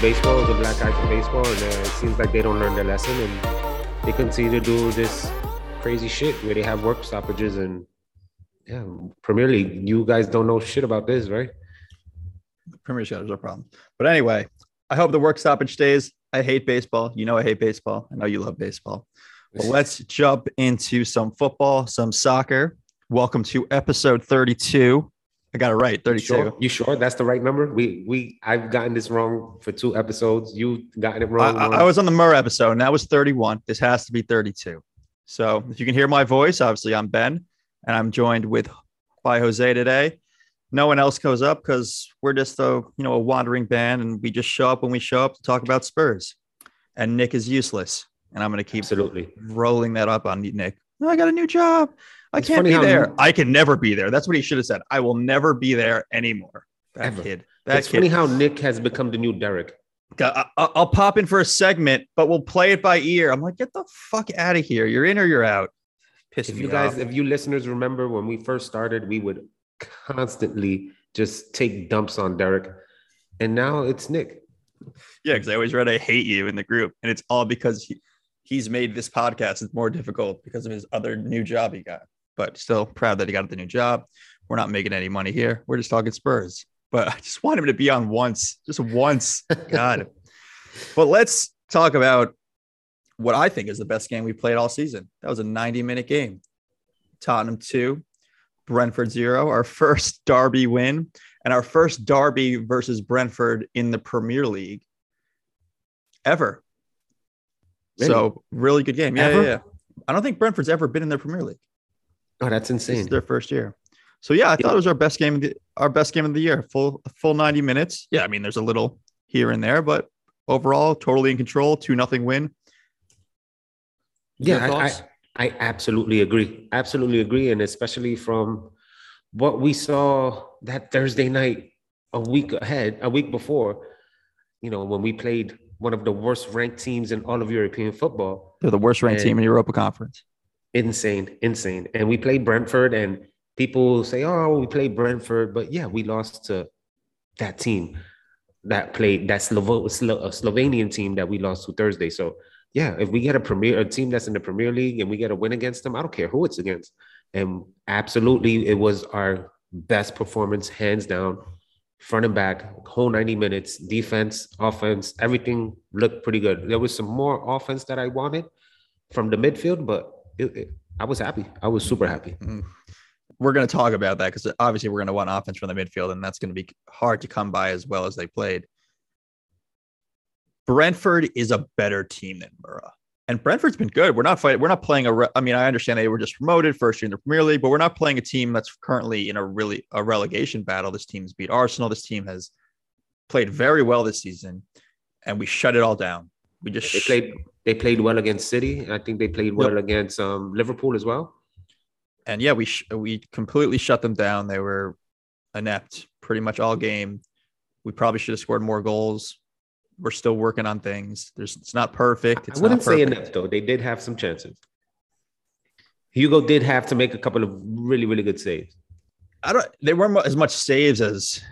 baseball is a black eye for baseball, and uh, it seems like they don't learn their lesson, and they continue to do this crazy shit where they have work stoppages and yeah, Premier League. You guys don't know shit about this, right? Premier League is no problem. But anyway, I hope the work stoppage stays. I hate baseball. You know I hate baseball. I know you love baseball. But let's jump into some football, some soccer. Welcome to episode 32. I got it right, 32. Sure? You sure that's the right number? We we I've gotten this wrong for two episodes. You gotten it wrong. I, I was on the Mura episode, and that was 31. This has to be 32. So if you can hear my voice, obviously I'm Ben, and I'm joined with by Jose today. No one else goes up because we're just a you know a wandering band, and we just show up when we show up to talk about Spurs. And Nick is useless, and I'm going to keep absolutely rolling that up on Nick. I got a new job. I it's can't be there. You... I can never be there. That's what he should have said. I will never be there anymore. That Ever. kid. That it's kid. funny how Nick has become the new Derek. Uh, uh, I'll pop in for a segment, but we'll play it by ear. I'm like, get the fuck out of here. You're in or you're out. Piss if you guys, off. if you listeners remember when we first started, we would constantly just take dumps on Derek, and now it's Nick. Yeah, because I always read I hate you in the group, and it's all because he, he's made this podcast more difficult because of his other new job he got but still proud that he got the new job. We're not making any money here. We're just talking Spurs. But I just want him to be on once, just once. God. but let's talk about what I think is the best game we played all season. That was a 90 minute game. Tottenham two, Brentford zero, our first Derby win, and our first Derby versus Brentford in the Premier League ever. Really? So really good game. Yeah, yeah, yeah, I don't think Brentford's ever been in the Premier League. Oh, that's insane. This their first year. So yeah, I thought it was our best game, of the, our best game of the year. Full full ninety minutes. Yeah, I mean, there's a little here and there, but overall, totally in control. Two nothing win. Yeah, I, I, I absolutely agree. Absolutely agree, and especially from what we saw that Thursday night, a week ahead, a week before. You know, when we played one of the worst ranked teams in all of European football. They're the worst ranked and, team in Europa Conference insane, insane. And we played Brentford, and people say, "Oh, we played Brentford," but yeah, we lost to that team that played that Slovo- Slo- Slovenian team that we lost to Thursday. So yeah, if we get a premier a team that's in the Premier League and we get a win against them, I don't care who it's against. And absolutely, it was our best performance, hands down, front and back, whole 90 minutes, defense, offense, everything looked pretty good. There was some more offense that I wanted from the midfield, but it, I was happy. I was super happy. Mm-hmm. We're going to talk about that because obviously we're going to want offense from the midfield, and that's going to be hard to come by as well as they played. Brentford is a better team than Mura. And Brentford's been good. We're not fighting. We're not playing a. Re- I mean, I understand they were just promoted first year in the Premier League, but we're not playing a team that's currently in a really a relegation battle. This team's beat Arsenal. This team has played very well this season, and we shut it all down. We just they played they played well against City. I think they played well yep. against um, Liverpool as well. And yeah, we sh- we completely shut them down. They were inept pretty much all game. We probably should have scored more goals. We're still working on things. There's it's not perfect. It's I wouldn't say inept though. They did have some chances. Hugo did have to make a couple of really really good saves. I don't. They weren't as much saves as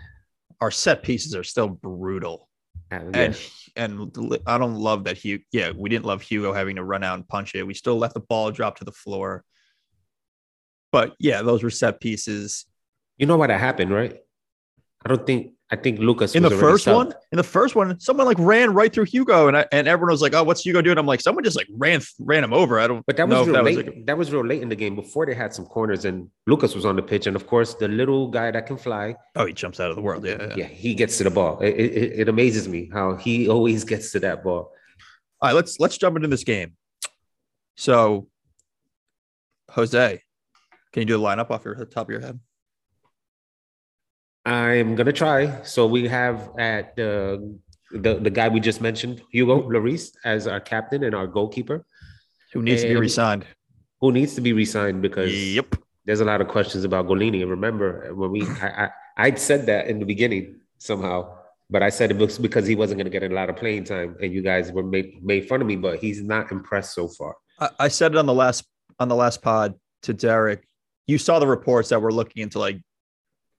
our set pieces are still brutal. And and I don't love that Hugo. Yeah, we didn't love Hugo having to run out and punch it. We still let the ball drop to the floor. But yeah, those were set pieces. You know what happened, right? I don't think I think Lucas in the first one. In the first one, someone like ran right through Hugo, and I, and everyone was like, "Oh, what's Hugo doing?" I'm like, someone just like ran ran him over. I don't. But that was real that late. Was like, that was real late in the game before they had some corners, and Lucas was on the pitch, and of course the little guy that can fly. Oh, he jumps out of the world. Yeah, yeah. yeah he gets to the ball. It, it, it amazes me how he always gets to that ball. All right, let's let's jump into this game. So, Jose, can you do the lineup off your the top of your head? I'm gonna try. So we have at the the, the guy we just mentioned, Hugo Lloris, as our captain and our goalkeeper. Who needs and to be resigned? Who needs to be resigned because yep. there's a lot of questions about Gollini. And Remember when we I, I I'd said that in the beginning somehow, but I said it was because he wasn't gonna get a lot of playing time, and you guys were made made fun of me, but he's not impressed so far. I, I said it on the last on the last pod to Derek. You saw the reports that we're looking into like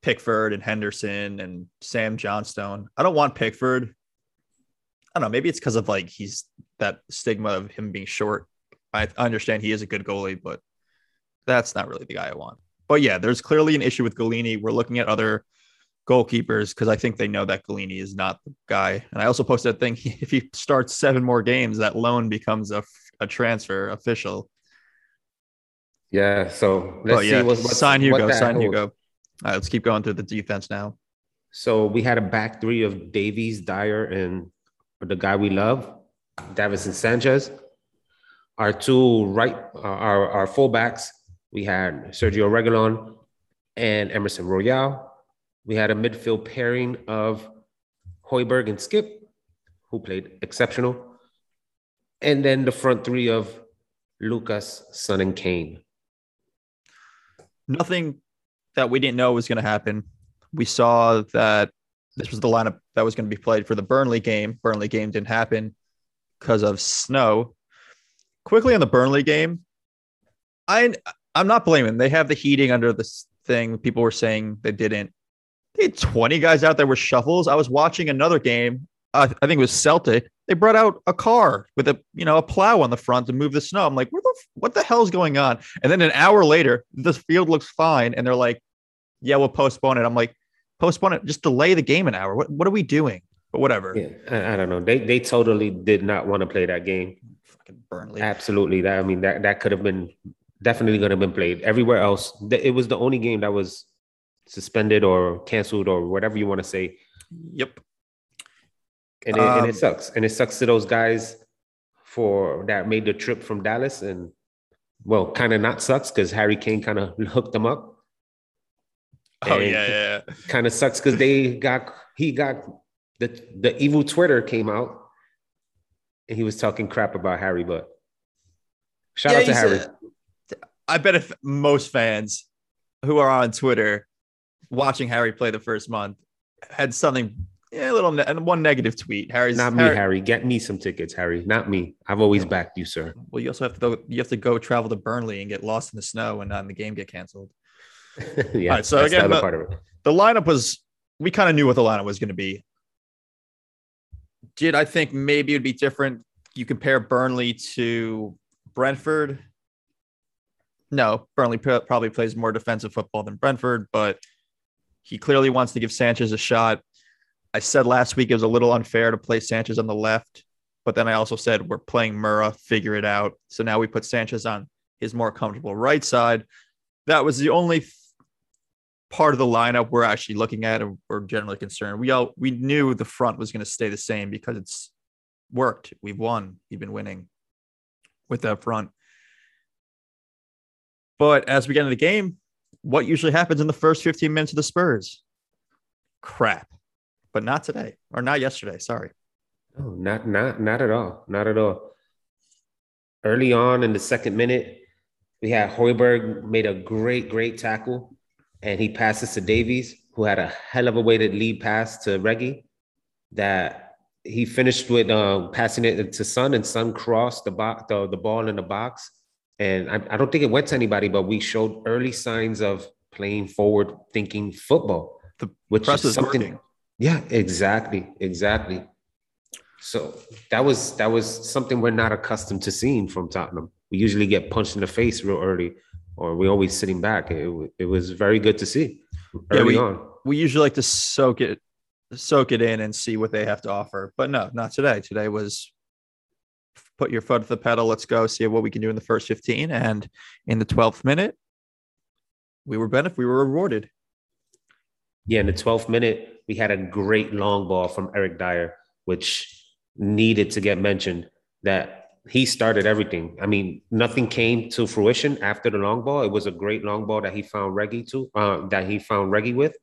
Pickford and Henderson and Sam Johnstone. I don't want Pickford. I don't know. Maybe it's because of like he's that stigma of him being short. I I understand he is a good goalie, but that's not really the guy I want. But yeah, there's clearly an issue with Gollini. We're looking at other goalkeepers because I think they know that Gollini is not the guy. And I also posted a thing: if he starts seven more games, that loan becomes a, a transfer official. Yeah. So let's yeah, see what, what sign Hugo, sign. Hugo. All right, let's keep going through the defense now. So we had a back three of Davies, Dier, and the guy we love, Davinson Sanchez. Our two right, uh, our our fullbacks, we had Sergio Reguilón and Emerson Royal. We had a midfield pairing of Højbjerg and Skipp, who played exceptional, and then the front three of Lucas, Son, and Kane. Nothing that we didn't know was going to happen. We saw that this was the lineup that was going to be played for the Burnley game. Burnley game didn't happen because of snow. Quickly on the Burnley game, I I'm not blaming. They have the heating under this thing. People were saying they didn't. They had 20 guys out there with shuffles. I was watching another game. Uh, I think it was Celtic. They brought out a car with a you know a plow on the front to move the snow. I'm like, what the what the hell's going on? And then an hour later, the field looks fine, and they're like, yeah, we'll postpone it. I'm like, postpone it. Just delay the game an hour. What what are we doing? But whatever. Yeah, I, I don't know. They they totally did not want to play that game. Fucking Burnley. Absolutely. That I mean that that could have been definitely going to have been played everywhere else. It was the only game that was suspended or canceled or whatever you want to say, Yep. and it, and Um, it sucks. And it sucks to those guys for that made the trip from Dallas and well, kind of not sucks because Harry Kane kind of hooked them up. Oh And yeah, yeah. yeah. Kind of sucks because they got he got the the evil Twitter came out and he was talking crap about Harry, but shout Yeah, out to Harry. a- I bet if most fans who are on Twitter watching Harry play the first month had something, yeah, a little, ne- and one negative tweet. Harry's Not me, Harry. Get me some tickets, Harry. Not me. I've always backed you, sir. Well, you also have to go. You have to go travel to Burnley and get lost in the snow and not in the game get canceled. yeah. All right, so that's again, the other the- part of it. The lineup was. We kind of knew what the lineup was going to be. Did I think maybe it'd be different? You compare Burnley to Brentford. No, Burnley pr- probably plays more defensive football than Brentford, but he clearly wants to give Sanchez a shot. I said last week it was a little unfair to play Sanchez on the left, but then I also said we're playing Mura, figure it out. So now we put Sanchez on his more comfortable right side. That was the only th- part of the lineup we're actually looking at and we're generally concerned. We all we knew the front was going to stay the same because it's worked. We've won. We've been winning with that front. But as we get into the game, what usually happens in the first 15 minutes of the Spurs? Crap. But not today or not yesterday. Sorry. No, not not not at all. Not at all. Early on in the second minute, we had Højbjerg made a great, great tackle, and he passes to Davies, who had a hell of a weighted lead pass to Reggie. That he finished with um, passing it to Son, and Son crossed the box, the, the ball in the box. And I, I don't think it went to anybody, but we showed early signs of playing forward thinking football, The which press is is something. working. Yeah, exactly, exactly. So that was that was something we're not accustomed to seeing from Tottenham. We usually get punched in the face real early, or we always sitting back. It, it was very good to see Yeah, early we- on. we usually like to soak it soak it in and see what they have to offer but no not today today was put your foot to the pedal let's go see what we can do in the first 15 and in the 12th minute we were benefit we were rewarded Yeah, in the 12th minute, we had a great long ball from Eric Dier, which needed to get mentioned. That he started everything. I mean, nothing came to fruition after the long ball. It was a great long ball that he found Reggie to, uh, that he found Reggie with.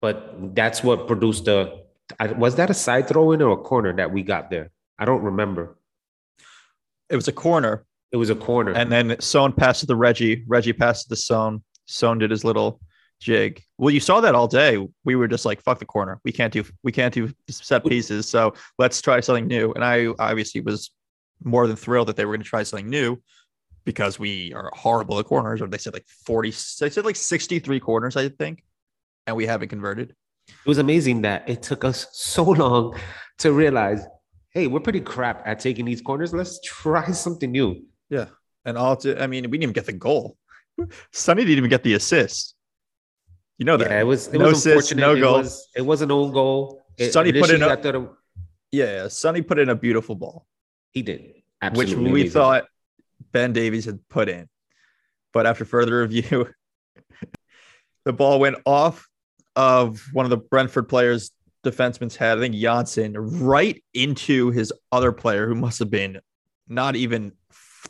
But that's what produced the. Was that a side throw in or a corner that we got there? I don't remember. it was a corner It was a corner. and then Son passed to the Reggie Reggie passed to the Son Son did his little jig well you saw that all day we were just like fuck the corner we can't do we can't do set pieces so let's try something new and I obviously was more than thrilled that they were going to try something new because we are horrible at corners or they said like 40 they said like 63 corners I think and we haven't converted it was amazing that it took us so long to realize hey, we're pretty crap at taking these corners. Let's try something new. Yeah. And all to, I mean, we didn't even get the goal. Sonny didn't even get the assist. You know that. Yeah, it was it No was assist, unfortunate. no it goal. was it was an own goal. It, Sonny put in a- it- Yeah. Sonny put in a beautiful ball, he did. which we amazing. thought Ben Davies had put in. But after further review, the ball went off of one of the Brentford players' defenseman's head. I think Jansson right into his other player, who must have been not even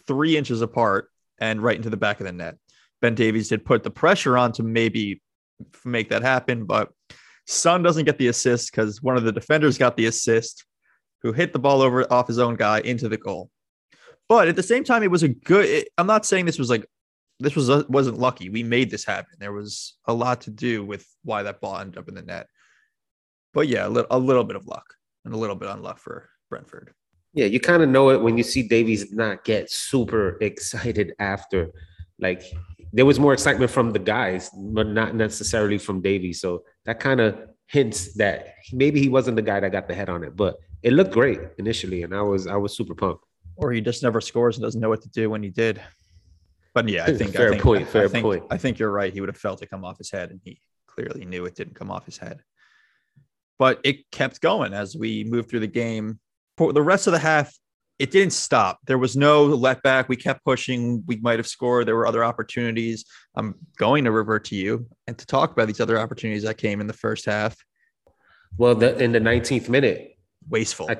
three inches apart, and right into the back of the net. Ben Davies did put the pressure on to maybe make that happen, but Son doesn't get the assist because one of the defenders got the assist, who hit the ball over off his own guy into the goal. But at the same time, it was a good. It, I'm not saying this was like this was wasn't lucky. We made this happen. There was a lot to do with why that ball ended up in the net. But yeah, a, li- a little bit of luck and a little bit on luck for Brentford. Yeah, you kind of know it when you see Davies not get super excited after. Like there was more excitement from the guys, but not necessarily from Davies. So that kind of hints that maybe he wasn't the guy that got the head on it. But it looked great initially, and I was I was super pumped. Or he just never scores and doesn't know what to do when he did. But yeah, I think Fair I think, point, I fair think, point. I think you're right. He would have felt it come off his head, and he clearly knew it didn't come off his head. But it kept going as we moved through the game. For the rest of the half, it didn't stop. There was no let back. We kept pushing. We might have scored. There were other opportunities. I'm going to revert to you and to talk about these other opportunities that came in the first half. Well, the, in the 19th minute, Wasteful. I,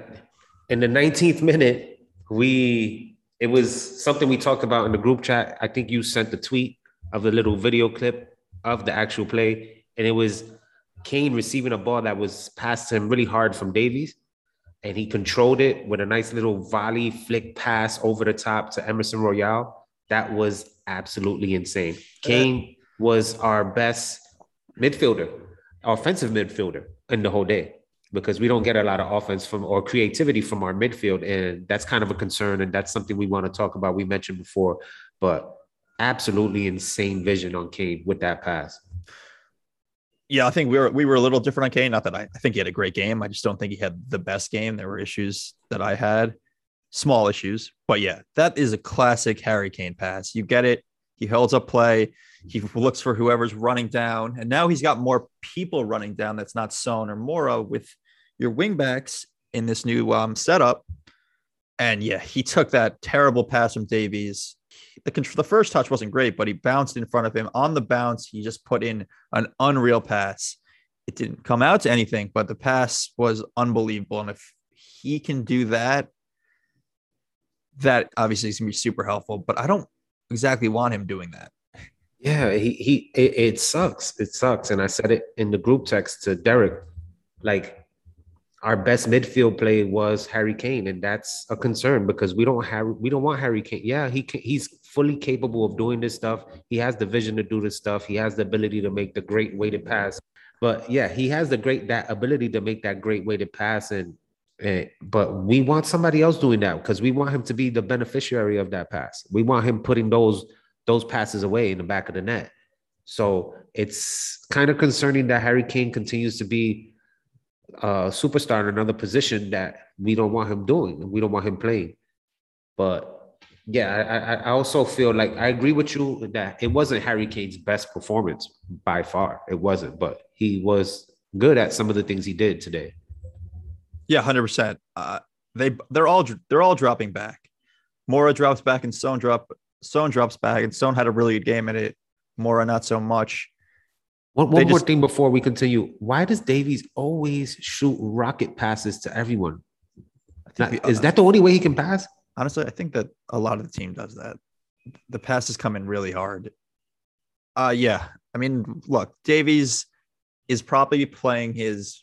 in the 19th minute, we it was something we talked about in the group chat. I think you sent the tweet of the little video clip of the actual play, and it was Kane receiving a ball that was passed to him really hard from Davies, and he controlled it with a nice little volley flick pass over the top to Emerson Royal. That was absolutely insane. Uh, Kane was our best midfielder, offensive midfielder in the whole day because we don't get a lot of offense from or creativity from our midfield. And that's kind of a concern. And that's something we want to talk about. We mentioned before, but absolutely insane vision on Kane with that pass. Yeah, I think we were we were a little different on Kane. Not that I, I think he had a great game. I just don't think he had the best game. There were issues that I had, small issues. But yeah, that is a classic Harry Kane pass. You get it. He holds up play. He looks for whoever's running down, and now he's got more people running down. That's not Son or Moura with your wingbacks in this new um, setup. And yeah, he took that terrible pass from Davies. The, the first touch wasn't great, but he bounced in front of him. On the bounce, he just put in an unreal pass. It didn't come out to anything, but the pass was unbelievable. And if he can do that, that obviously is gonna be super helpful. But I don't exactly want him doing that. Yeah, he he it, it sucks. It sucks. And I said it in the group text to Derek. Like our best midfield play was Harry Kane, and that's a concern because we don't have we don't want Harry Kane. Yeah, he he's fully capable of doing this stuff. He has the vision to do this stuff. He has the ability to make the great weighted pass. But yeah, he has the great that ability to make that great weighted pass, and, and but we want somebody else doing that because we want him to be the beneficiary of that pass. We want him putting those those passes away in the back of the net. So it's kind of concerning that Harry Kane continues to be a superstar in another position that we don't want him doing. We don't want him playing. But yeah, I, I, also feel like I agree with you that it wasn't Harry Kane's best performance by far. It wasn't, but he was good at some of the things he did today. Yeah, hundred percent. Uh, they they're all they're all dropping back. Moura drops back and Stone drop Stone drops back and Stone had a really good game in it. Moura not so much. One, one more just- thing before we continue. Why does Davies always shoot rocket passes to everyone? I think Not- the- is that the only way he can pass? honestly? I think that a lot of the team does that. The passes come in really hard. Uh yeah. I mean, look, Davies is probably playing his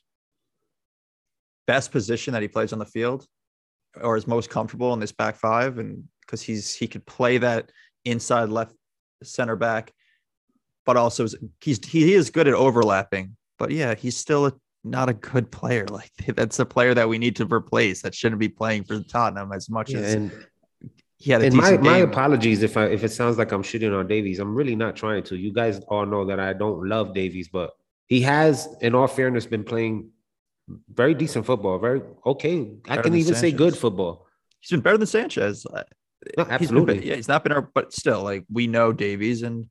best position that he plays on the field or is most comfortable in this back five and because he's he could play that inside left center back but also he's he is good at overlapping but yeah he's still a, not a good player like that's a player that we need to replace that shouldn't be playing for Tottenham as much Yeah, as and he had a and my, my apologies if I if it sounds like I'm shitting on Davies. I'm really not trying to. You guys all know that I don't love Davies, but he has, in all fairness, been playing very decent football. Very okay. I can even say good football. He's been better than Sanchez. No, he's been- absolutely. yeah, he's not been our, but still, like we know Davies, and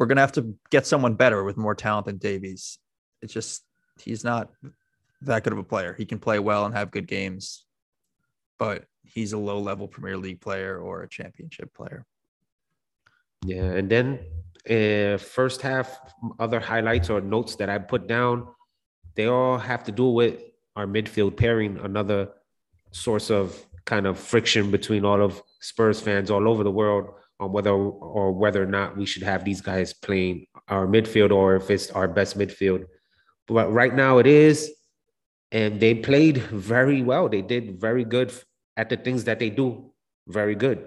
we're gonna have to get someone better with more talent than Davies. It's just he's not that good of a player. He can play well and have good games, but he's a low level Premier League player or a championship player. Yeah, and then uh, first half other highlights or notes that I put down, they all have to do with our midfield pairing. Another source of kind of friction between all of Spurs fans all over the world on whether or whether or not we should have these guys playing our midfield or if it's our best midfield. But right now it is, and they played very well. They did very good at the things that they do very good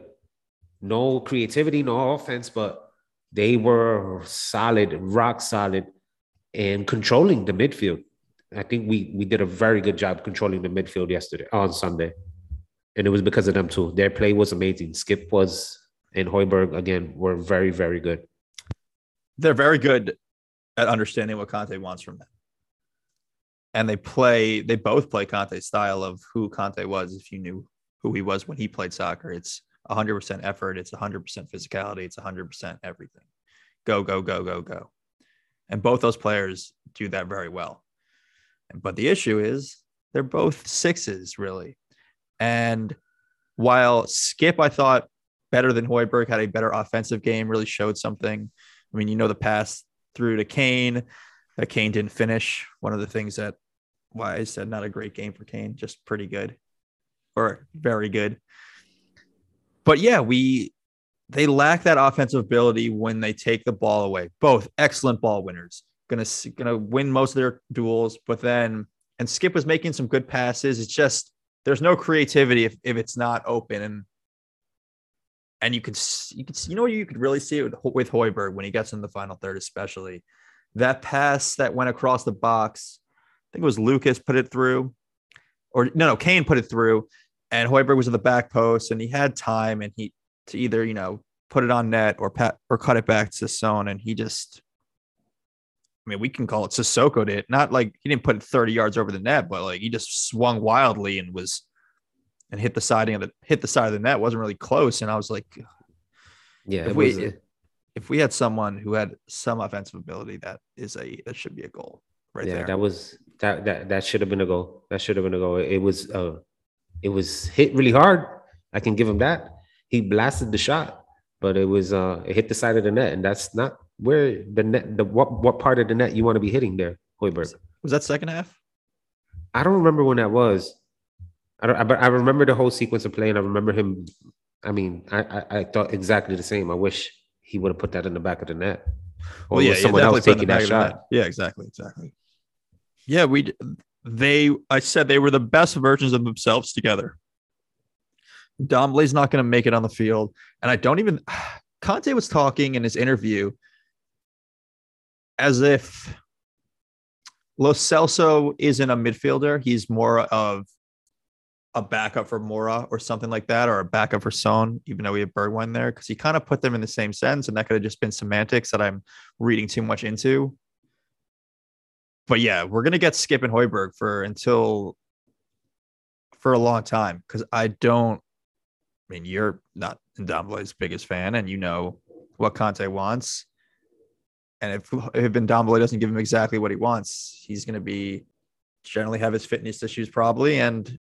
no creativity, no offense, but they were solid, rock solid, and controlling the midfield. I think we we did a very good job controlling the midfield yesterday on Sunday, and it was because of them too. Their play was amazing. Skipp was and Højbjerg again were very very good. They're very good at understanding what Conte wants from them. And they play, they both play Conte's style of who Conte was. If you knew who he was when he played soccer, it's 100% effort, it's 100% physicality, it's 100% everything. Go, go, go, go, go. And both those players do that very well. But the issue is they're both sixes, really. And while Skipp, I thought better than Højbjerg, had a better offensive game, really showed something. I mean, you know, the pass through to Kane that Kane didn't finish. One of the things that why I said not a great game for Kane, just pretty good or very good. But yeah, we they lack that offensive ability when they take the ball away. Both excellent ball winners, gonna gonna win most of their duels, but then and Skipp was making some good passes. It's just there's no creativity if, if it's not open and and you could you could you know you could really see it with, with Højbjerg when he gets in the final third, especially that pass that went across the box. I think it was Lucas put it through, or no, no, Kane put it through, and Højbjerg was in the back post, and he had time, and he to either you know put it on net or pat or cut it back to Son, and he just. I mean, we can call it Sissoko did. Not like he didn't put it 30 yards over the net, but like he just swung wildly and was and hit the siding of the hit the side of the net. wasn't really close. And I was like, Yeah, if we was, if we had someone who had some offensive ability, that is a that should be a goal right there. yeah, there. that was that that that should have been a goal. That should have been a goal. It was uh it was hit really hard. I can give him that. He blasted the shot, but it was uh it hit the side of the net, and that's not where the net the what what part of the net you want to be hitting there, Højbjerg. was that second half? I don't remember when that was. I don't. I- But I remember the whole sequence of play, and I remember him. I mean, I I, I thought exactly the same. I wish he would have put that in the back of the net, or was someone else put taking that back of the shot. Yeah, exactly, exactly. Yeah, we they I said they were the best versions of themselves together. Ndombele's not going to make it on the field, and I don't even. Conte was talking in his interview as if Lo Celso isn't a midfielder; he's more of a backup for Moura or something like that, or a backup for Son, even though we have Bergwijn there, because he kind of put them in the same sense, and that could have just been semantics that I'm reading too much into. But yeah, we're gonna get Skipp and Højbjerg for until for a long time because I don't. I mean, you're not Ndombele's biggest fan, and you know what Conte wants. And if if Ndombele doesn't give him exactly what he wants, he's gonna be generally have his fitness issues probably, and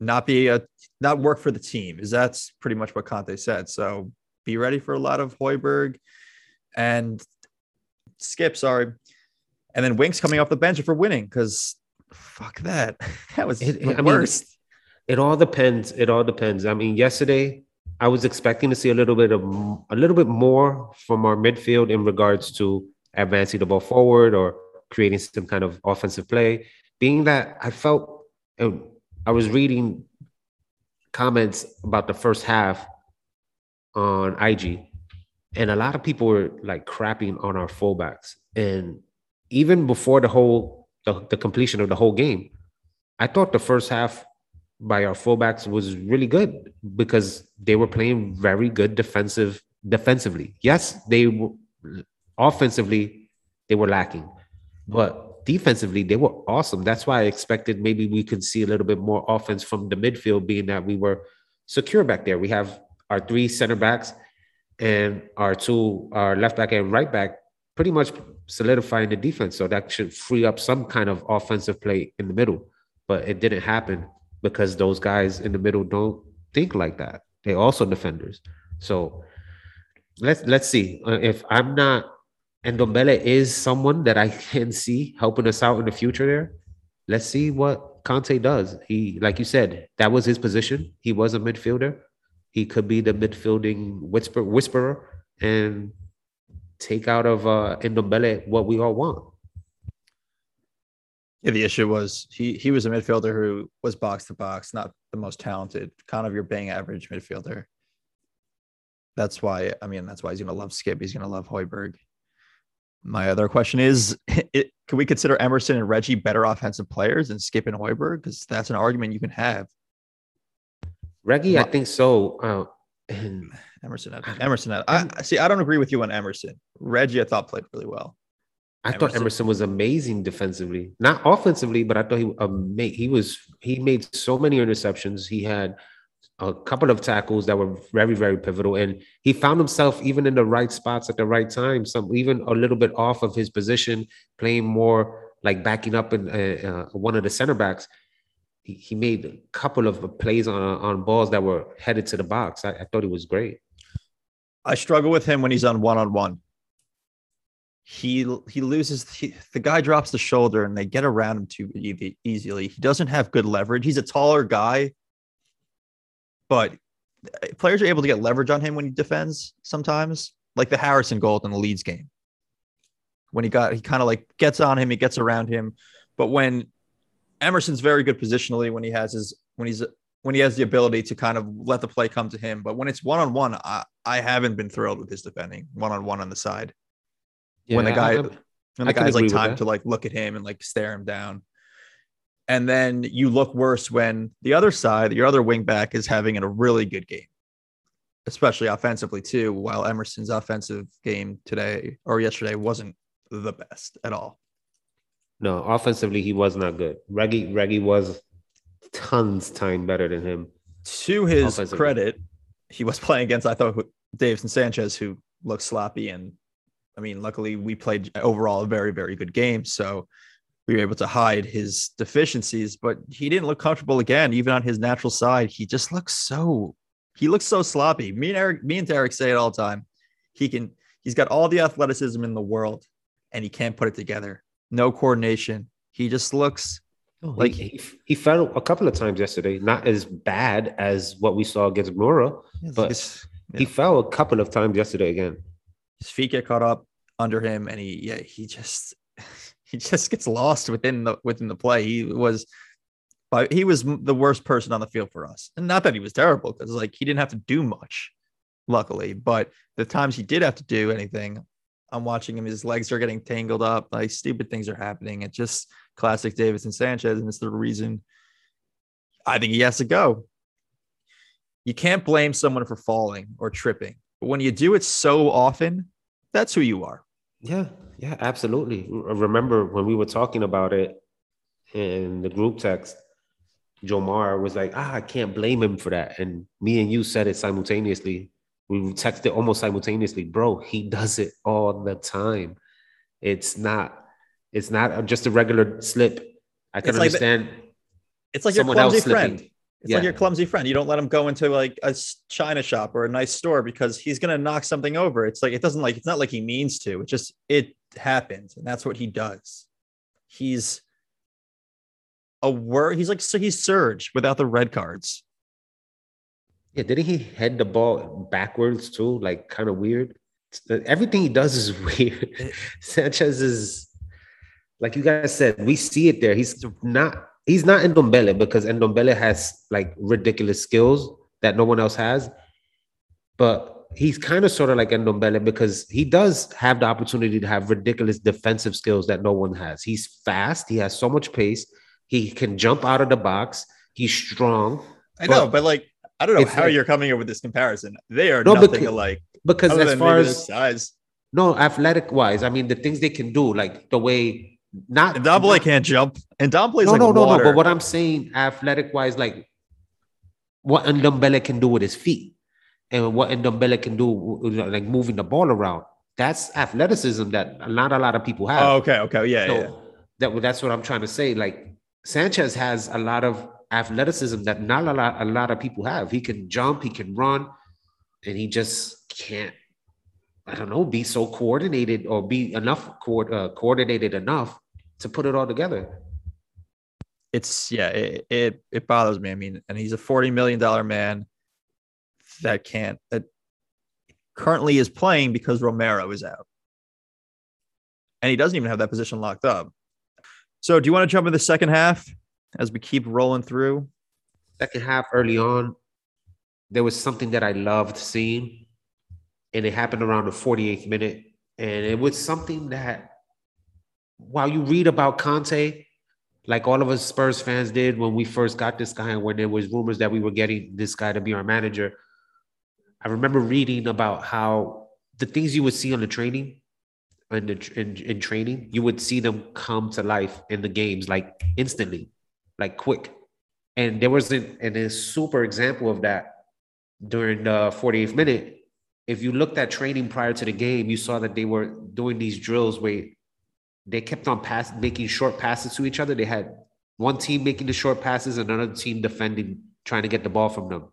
not be a not work for the team. Is that's pretty much what Conte said. So be ready for a lot of Højbjerg and Skipp. Sorry, and then Winks coming off the bench for winning because fuck that. That was It- the I mean, worst. It all depends. It all depends. I mean, yesterday I was expecting to see a little bit of a little bit more from our midfield in regards to advancing the ball forward or creating some kind of offensive play. Being that I felt and I was reading comments about the first half on IG, and a lot of people were like crapping on our fullbacks. And even before the whole the, the completion of the whole game, I thought the first half by our fullbacks was really good because they were playing very good defensive defensively. Yes, they were offensively they were lacking, but defensively, they were awesome. That's why I expected maybe we could see a little bit more offense from the midfield, being that we were secure back there. We have our three center backs and our two, our left back and right back, pretty much solidifying the defense. So that should free up some kind of offensive play in the middle. But it didn't happen because those guys in the middle don't think like that. They also defenders. So let's let's see uh, if I'm not Ndombele is someone that I can see helping us out in the future there. Let's see what Conte does. He, like you said, that was his position. He was a midfielder. He could be the midfielding whisper, whisperer and take out of uh, Ndombele what we all want. Yeah, the issue was he he was a midfielder who was box to box, not the most talented, kind of your bang average midfielder. That's why I mean that's why he's gonna love Skipp. He's gonna love Højbjerg. My other question is: it, Can we consider Emerson and Reggie better offensive players than Skipp and Højbjerg? Because that's an argument you can have. Reggie, I think so. Uh, and Emerson, Emerson, I, see. I don't agree with you on Emerson. Reggie, I thought played really well. I Emerson. thought Emerson was amazing defensively, not offensively, but I thought he um, he was he made so many interceptions. He had a couple of tackles that were very very pivotal, and he found himself even in the right spots at the right time. Some even a little bit off of his position, playing more like backing up in uh, uh, one of the center backs. He, he made a couple of plays on on balls that were headed to the box. I, I thought he was great. I struggle with him when he's on one on one he he loses he, the guy drops the shoulder and they get around him too easily he doesn't have good leverage he's a taller guy but uh, players are able to get leverage on him when he defends sometimes like the harrison goal in the leeds game. When he got he kind of like gets on him he gets around him but when emerson's very good positionally when he has his when he's when he has the ability to kind of let the play come to him but when it's one-on-one i i haven't been thrilled with his defending one-on-one on the side. Yeah, when the guy I, when the guy's like time to like look at him and like stare him down. And then you look worse when the other side, your other wing back is having a really good game, especially offensively too. While Emerson's offensive game today or yesterday wasn't the best at all. No, offensively he was not good. Reggie Reggie was tons time better than him. To his credit, he was playing against I thought Davinson Sanchez, who looked sloppy and I mean, luckily we played overall a very, very good game. So we were able to hide his deficiencies, but he didn't look comfortable again, even on his natural side. He just looks so he looks so sloppy. Me and Eric, me and Derek say it all the time. He can he's got all the athleticism in the world and he can't put it together. No coordination. He just looks oh, like he, he fell a couple of times yesterday, not as bad as what we saw against Mura, but yeah. he fell a couple of times yesterday again his feet get caught up under him, and he yeah he just he just gets lost within the within the play. He was but he was the worst person on the field for us, and not that he was terrible because like he didn't have to do much, luckily. But the times he did have to do anything, I'm watching him. His legs are getting tangled up. Like stupid things are happening. It's just classic Davinson Sanchez, and it's the reason I think he has to go. You can't blame someone for falling or tripping. But when you do it so often, that's who you are. Yeah, yeah, absolutely. Remember when we were talking about it in the group text, Jomar was like, ah, I can't blame him for that. And me and you said it simultaneously. We texted almost simultaneously, bro. He does it all the time. It's not, it's not just a regular slip. I can it's understand. Like the, it's like your clumsy friend. It's yeah. like your clumsy friend. You don't let him go into like a china shop or a nice store because he's gonna knock something over. It's like it doesn't like it's not like he means to. It just it happens, and that's what he does. He's a word. He's like so he's Serge without the red cards. Yeah, didn't he head the ball backwards too? Like kind of weird. Everything he does is weird. Sanchez is like you guys said, we see it there. He's not he's not Ndombele because Ndombele has like ridiculous skills that no one else has. But he's kind of sort of like Ndombele because he does have the opportunity to have ridiculous defensive skills that no one has. He's fast, he has so much pace, he can jump out of the box, he's strong. I know, but like I don't know how like, you're coming up with this comparison. They are no, nothing because, alike. Because as far as size, no, athletic wise, I mean the things they can do, like the way not And Ndombele can't jump. And Ndombele's no, like no, no, water. no. But what I'm saying, athletic wise, like what Ndombele can do with his feet, and what Ndombele can do, like moving the ball around. That's athleticism that not a lot of people have. oh, okay, okay, yeah, So yeah. that that's what I'm trying to say. Like Sanchez has a lot of athleticism that not a lot a lot of people have. He can jump, he can run, and he just can't. I don't know, be so coordinated or be enough co- uh, coordinated enough to put it all together. It's yeah, it, it it bothers me. I mean, and he's a forty million dollar man that can't that currently is playing because Romero is out, and he doesn't even have that position locked up. So, do you want to jump in the second half as we keep rolling through? Second half, early on, there was something that I loved seeing, and it happened around the 48th minute. And it was something that, while you read about Conte, like all of us Spurs fans did when we first got this guy, and when there was rumors that we were getting this guy to be our manager, I remember reading about how the things you would see on the training, in the in, in training, you would see them come to life in the games like instantly, like quick. And there was an, an, a super example of that during the 48th minute. If you looked at training prior to the game, you saw that they were doing these drills where they kept on pass making short passes to each other. They had one team making the short passes, and another team defending, trying to get the ball from them.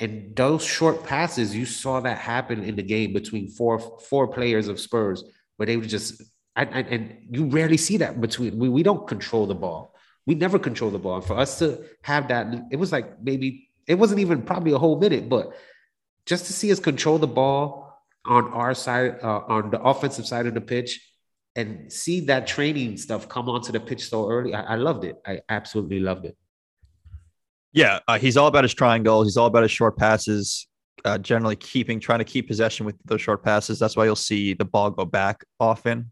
And those short passes, you saw that happen in the game between four four players of Spurs, where they would just and, and, and you rarely see that between we, we don't control the ball. We never control the ball. And for us to have that, it was like maybe it wasn't even probably a whole minute, but just to see us control the ball on our side, uh, on the offensive side of the pitch, and see that training stuff come onto the pitch so early, I, I loved it. I absolutely loved it. Yeah, uh, he's all about his triangles. He's all about his short passes. Uh, generally, keeping trying to keep possession with those short passes. That's why you'll see the ball go back often,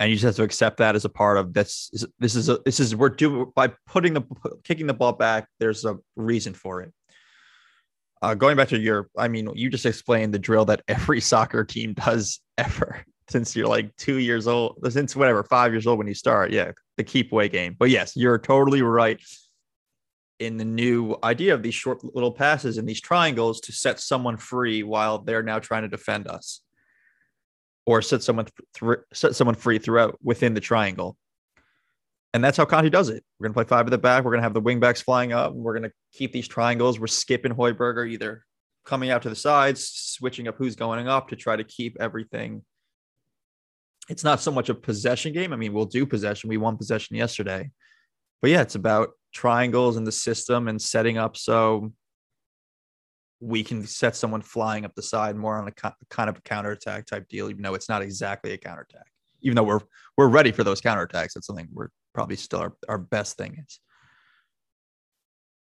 and you just have to accept that as a part of this. This is a, this is we're doing by putting the kicking the ball back. There's a reason for it. Uh, going back to your, I mean, you just explained the drill that every soccer team does ever since you're like two years old, since whatever five years old when you start. Yeah, the keep away game. But yes, you're totally right in the new idea of these short little passes and these triangles to set someone free while they're now trying to defend us or set someone th- set someone free throughout within the triangle and that's how Conte does it. We're going to play five at the back. We're going to have the wing backs flying up. We're going to keep these triangles. We're skipping Hoiberger, either coming out to the sides, switching up who's going up to try to keep everything. It's not so much a possession game. I mean, we'll do possession. We won possession yesterday. But yeah, it's about triangles and the system and setting up so we can set someone flying up the side more on a kind of a counterattack type deal, even though it's not exactly a counterattack. Even though we're we're ready for those counterattacks, that's something we're probably still our, our best thing is.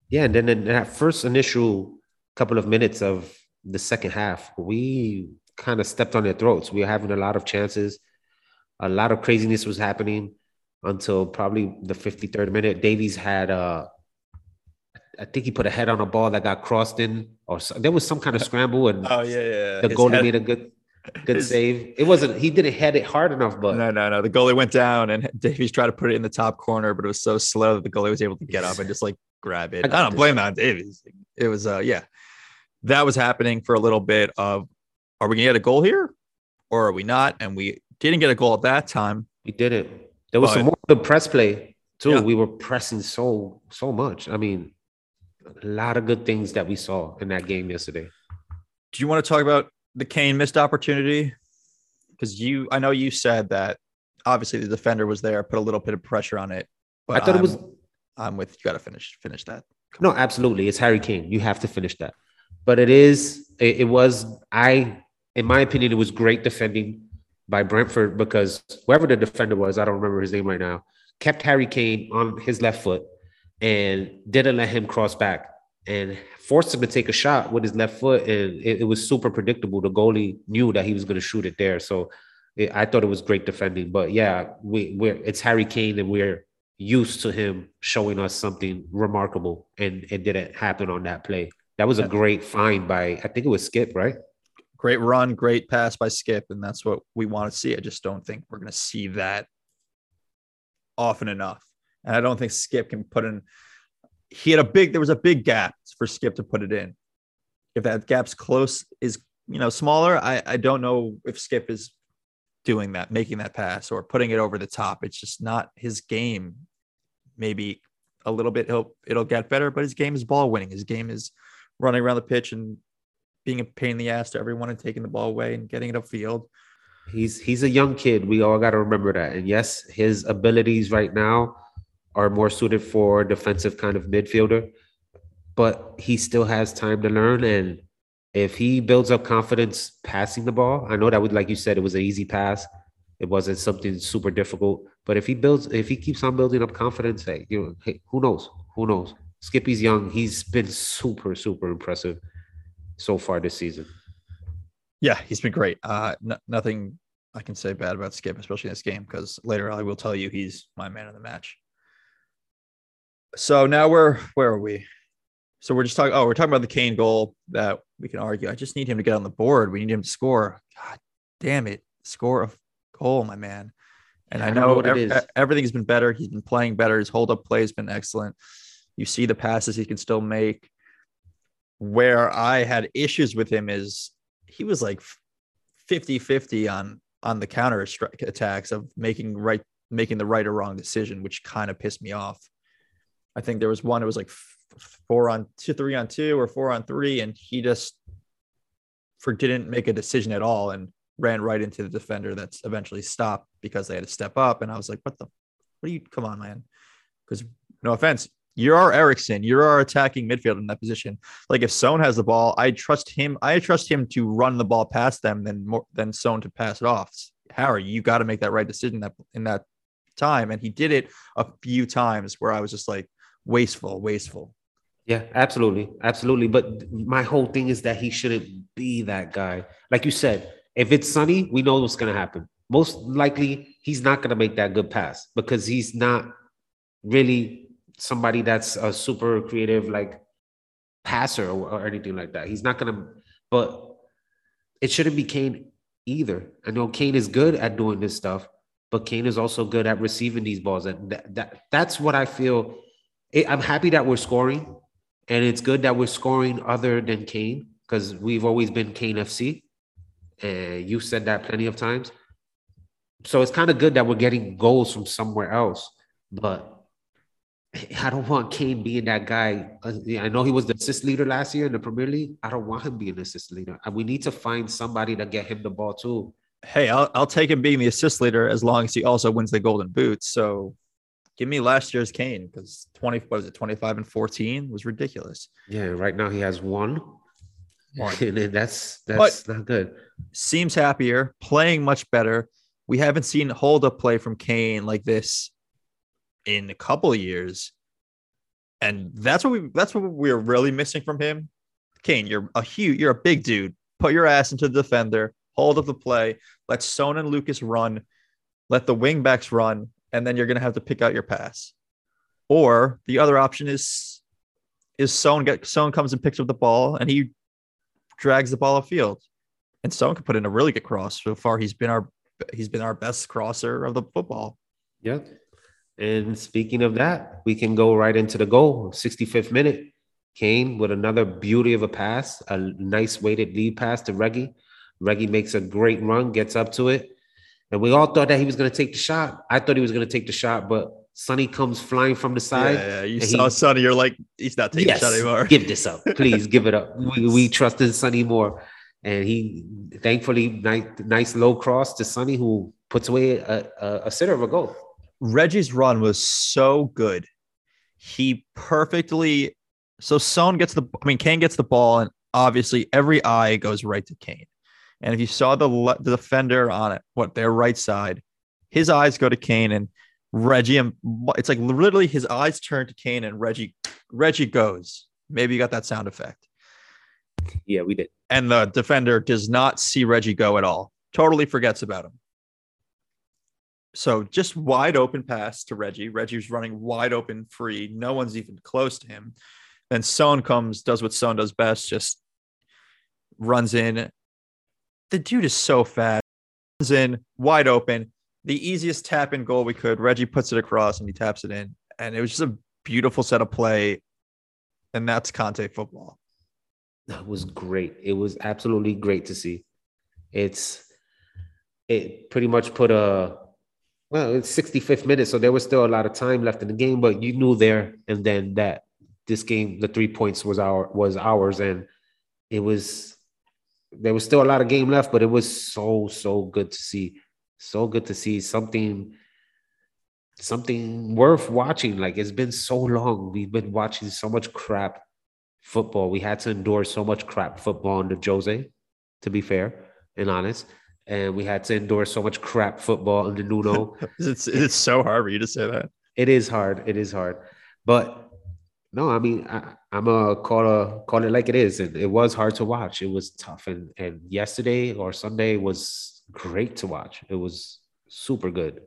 Yeah, and then in that first initial couple of minutes of the second half, we kind of stepped on their throats. We were having a lot of chances. A lot of craziness was happening until probably the 53rd minute. Davies had uh I think he put a head on a ball that got crossed in, or so, there was some kind of scramble, and oh yeah, yeah. the His goalie head- made a good good his- save. It wasn't he didn't head it hard enough, but No, no, no. The goalie went down and Davies tried to put it in the top corner, but it was so slow that the goalie was able to get up and just like grab it. I I, don't blame that on Davies. It was uh yeah. That was happening for a little bit of are we gonna get a goal here or are we not? And we didn't get a goal at that time. we did it. There was some But- more the press play too. Yeah. We were pressing so so much. I mean, a lot of good things that we saw in that game yesterday. Do you want to talk about the Kane missed opportunity? Because you I know you said that obviously the defender was there, put a little bit of pressure on it. But I thought it was I'm- I'm with you gotta finish finish that. No, absolutely. It's Harry Kane. You have to finish that. But it is, it, it was, I, in my opinion, it was great defending by Brentford because whoever the defender was, I don't remember his name right now, kept Harry Kane on his left foot and didn't let him cross back and forced him to take a shot with his left foot. And it, it was super predictable. The goalie knew that he was going to shoot it there. So it, I thought it was great defending. But yeah, we, we're, it's Harry Kane and we're, used to him showing us something remarkable, and it didn't happen on that play. That was a great find by I think it was Skip, right? Great run, great pass by Skipp, and that's what we want to see. I just don't think we're going to see that often enough. And I don't think Skipp can put in. He had a big. There was a big gap for Skipp to put it in. If that gap's close, is you know smaller. I I don't know if Skipp is doing that, making that pass or putting it over the top. It's just not his game. Maybe a little bit he'll it'll get better, but his game is ball winning. His game is running around the pitch and being a pain in the ass to everyone and taking the ball away and getting it upfield. He's he's a young kid. We all got to remember that. And yes, his abilities right now are more suited for defensive kind of midfielder, but he still has time to learn. And if he builds up confidence passing the ball, I know that would, like you said, it was an easy pass. It wasn't something super difficult. But if he builds, if he keeps on building up confidence, hey, you know, hey, who knows? Who knows? Skippy's young. He's been super, super impressive so far this season. Yeah, he's been great. Uh, n- nothing I can say bad about Skipp, especially in this game, because later I will tell you he's my man of the match. So now we're where are we? So we're just talking. Oh, we're talking about the Kane goal that we can argue. I just need him to get on the board. We need him to score. God damn it, score a goal, my man. And yeah, I know, I know ev- everything's been better. He's been playing better. His hold up play has been excellent. You see the passes he can still make. Where I had issues with him is he was like 50 50 on on the counter strike attacks of making right making the right or wrong decision, which kind of pissed me off. I think there was one, it was like four on two, three on two, or four on three, and he just for didn't make a decision at all and ran right into the defender that's eventually stopped because they had to step up. And I was like, what the what do you come on, man? Because no offense, you're our Eriksen, you're our attacking midfield in that position. Like if Son has the ball, I trust him. I trust him to run the ball past them than more than Son to pass it off. Harry, you got to make that right decision that in that time, and he did it a few times where I was just like wasteful, wasteful. Yeah, absolutely, absolutely. But my whole thing is that he shouldn't be that guy. Like you said, if it's Sonny, we know what's going to happen. Most likely, he's not going to make that good pass because he's not really somebody that's a super creative like passer or, or anything like that. He's not gonna, but it shouldn't be Kane either. I know Kane is good at doing this stuff, but Kane is also good at receiving these balls. And that, that that's what I feel. I'm happy that we're scoring, and it's good that we're scoring other than Kane because we've always been Kane FC, and you said that plenty of times. So it's kind of good that we're getting goals from somewhere else, but I don't want Kane being that guy. Uh, I know he was the assist leader last year in the Premier League. I don't want him being the assist leader. And we need to find somebody to get him the ball too. Hey, I'll, I'll take him being the assist leader as long as he also wins the Golden Boot. So give me last year's Kane because 20, what is it, 25 and 14 was ridiculous. Yeah, right now he has one. one. and that's that's but not good. Seems happier, playing much better. We haven't seen hold up play from Kane like this in a couple years. And that's what we that's what we're really missing from him. Kane, you're a huge, you're a big dude. Put your ass into the defender, hold up the play, let Son and Lucas run, let the wing backs run, and then you're gonna have to pick out your pass. Or the other option is is Son get Son comes and picks up the ball and he drags the ball upfield. And Son can put in a really good cross. So far, he's been our he's been our best crosser of the football. Yeah. And speaking of that, we can go right into the goal. 65th minute. Kane with another beauty of a pass, a nice weighted lead pass to Reggie. Reggie makes a great run, gets up to it. And we all thought that he was going to take the shot. I thought he was going to take the shot, but Sonny comes flying from the side. Yeah, yeah. you saw he, Sonny. You're like, he's not taking yes, the shot anymore. give this up, please. give it up. We, we trust in Sonny more, and he thankfully nice, nice low cross to Sonny, who puts away a, a, a sitter of a goal. Reggie's run was so good. He perfectly so Son gets the I mean Kane gets the ball and obviously every eye goes right to Kane. And if you saw the, the defender on it, what their right side, his eyes go to Kane and Reggie and it's like literally his eyes turn to Kane and Reggie Reggie goes. Maybe you got that sound effect. Yeah, we did. And the defender does not see Reggie go at all. Totally forgets about him. So just wide open pass to Reggie. Reggie's running wide open, free. No one's even close to him. Then Son comes, does what Son does best, just runs in, the dude is so fast. Runs in wide open, the easiest tap in goal we could. Reggie puts it across and he taps it in, and it was just a beautiful set of play. And that's Conte football. That was great. It was absolutely great to see. It's it pretty much put a well, it's 65th minute, so there was still a lot of time left in the game, but you knew there and then that this game, the three points was our was ours, and it was there was still a lot of game left, but it was so so good to see, so good to see something something worth watching. Like it's been so long, we've been watching so much crap football. We had to endure so much crap football under Jose, to be fair and honest and we had to endure so much crap football under Nuno. it's it's so hard for you to say that. It is hard. It is hard, but no, I mean I, am a call a call it like it is, and it was hard to watch. It was tough, and and yesterday or Sunday was great to watch. It was super good.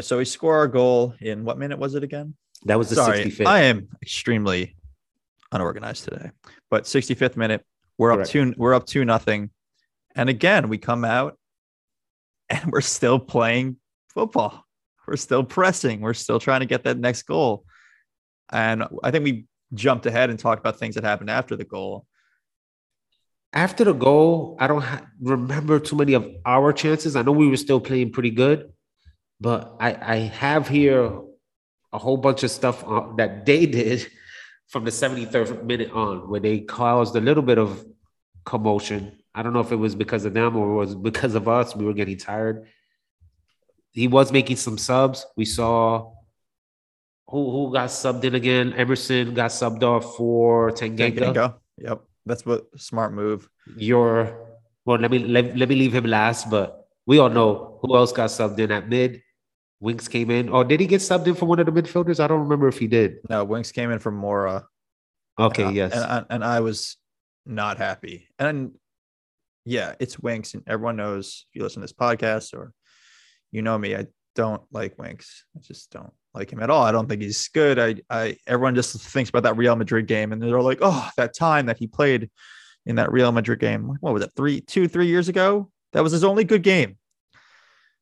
So we score our goal in what minute was it again? That was the Sorry, 65th. I am extremely unorganized today, but 65th minute. We're Correct. up two. We're up two nothing. And again, we come out and we're still playing football. We're still pressing. We're still trying to get that next goal. And I think we jumped ahead and talked about things that happened after the goal. After the goal, I don't ha- remember too many of our chances. I know we were still playing pretty good, but I, I have here a whole bunch of stuff uh, that they did from the 73rd minute on, where they caused a little bit of commotion I don't know if it was because of them or it was because of us. We were getting tired. He was making some subs. We saw who who got subbed in again. Emerson got subbed off for Tanganga. Tanganga. Yep, that's what smart move. Your well, let me let, let me leave him last, but we all know who else got subbed in at mid. Winks came in. Or did he get subbed in for one of the midfielders? I don't remember if he did. No, Winks came in for Moura. Okay, and yes. and I, and I was not happy. And yeah, it's Winks, and everyone knows if you listen to this podcast or you know me, I don't like Winks. I just don't like him at all. I don't think he's good. I, I, everyone just thinks about that Real Madrid game, and they're like, oh, that time that he played in that Real Madrid game. What was it? Three, two, three years ago. That was his only good game.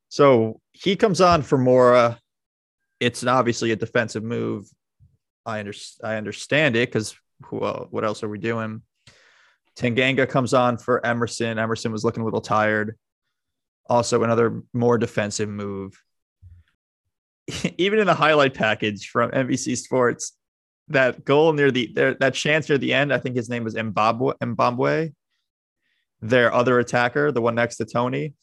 So he comes on for Moura. It's obviously a defensive move. I understand. I understand it because well, uh, what else are we doing? Tanganga comes on for Emerson. Emerson was looking a little tired. Also, another more defensive move. Even in the highlight package from NBC Sports, that goal near the there, that chance near the end, I think his name was Zimbabwe, Zimbabwe, their other attacker, the one next to Toney.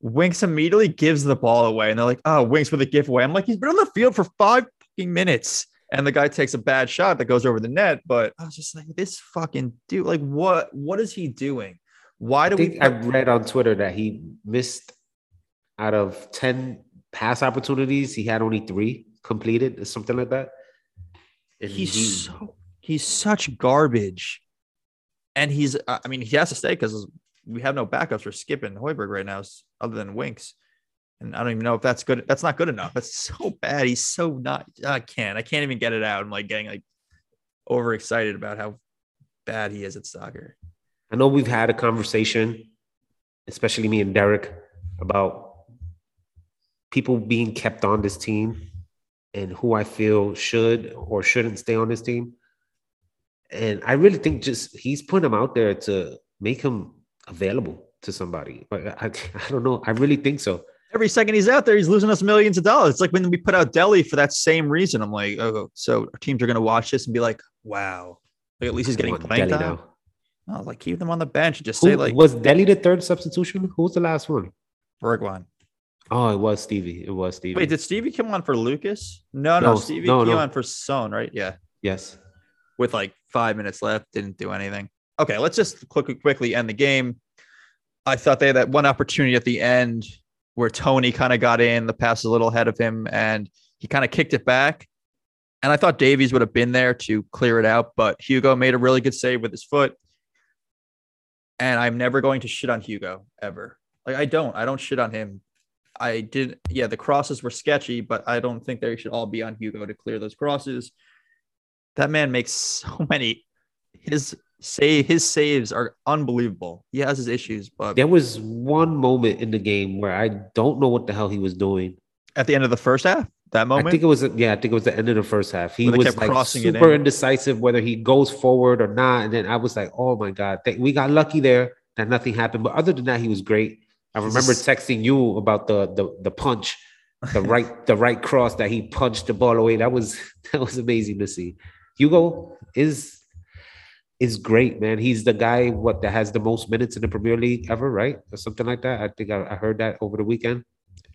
Winks immediately gives the ball away, and they're like, "Oh, Winks with a giveaway." I'm like, he's been on the field for five fucking minutes and the guy takes a bad shot that goes over the net. But I was just like, this fucking dude, like, what what is he doing? Why do I we? I read on Twitter that he missed out of ten pass opportunities, he had only three completed, or something like that. And he's he, so he's such garbage, and he's I mean he has to stay because we have no backups for Skipp and Højbjerg right now, other than Winks. And I don't even know if that's good. That's not good enough. That's so bad. He's so not. I can't. I can't even get it out. I'm like getting like overexcited about how bad he is at soccer. I know we've had a conversation, especially me and Derek, about people being kept on this team and who I feel should or shouldn't stay on this team. And I really think just he's putting him out there to make him available to somebody. But I, I don't know. I really think so every second he's out there, he's losing us millions of dollars. It's like when we put out Dele for that same reason. I'm like, oh, so our teams are going to watch this and be like, wow, like at least he's getting playing time. Now. Oh, like keep them on the bench and just Who, say like, was Dele the third substitution? Who was the last one? Bergwijn. Oh, it was Stevie. It was Stevie. Wait, did Stevie come on for Lucas? No, no, no Stevie no, came no. on for Son, right? Yeah. Yes. With like five minutes left, didn't do anything. Okay, let's just quickly quickly end the game. I thought they had that one opportunity at the end where Toney kind of got in, the pass a little ahead of him, and he kind of kicked it back. And I thought Davies would have been there to clear it out, but Hugo made a really good save with his foot. And I'm never going to shit on Hugo ever. Like I don't. I don't shit on him. I did. Yeah, the crosses were sketchy, but I don't think they should all be on Hugo to clear those crosses. That man makes so many. His Say his saves are unbelievable. He has his issues, but There was one moment in the game where I don't know what the hell he was doing. at the end of the first half, that moment, I think it was yeah, I think it was the end of the first half. He was like super in. indecisive whether he goes forward or not. And then I was like, oh my god, we got lucky there that nothing happened. But other than that, he was great. I remember texting you about the the the punch, the right the right cross that he punched the ball away. That was that was amazing to see. Hugo is is great, man. He's the guy what that has the most minutes in the Premier League ever, right? Or something like that. I think I, I heard that over the weekend.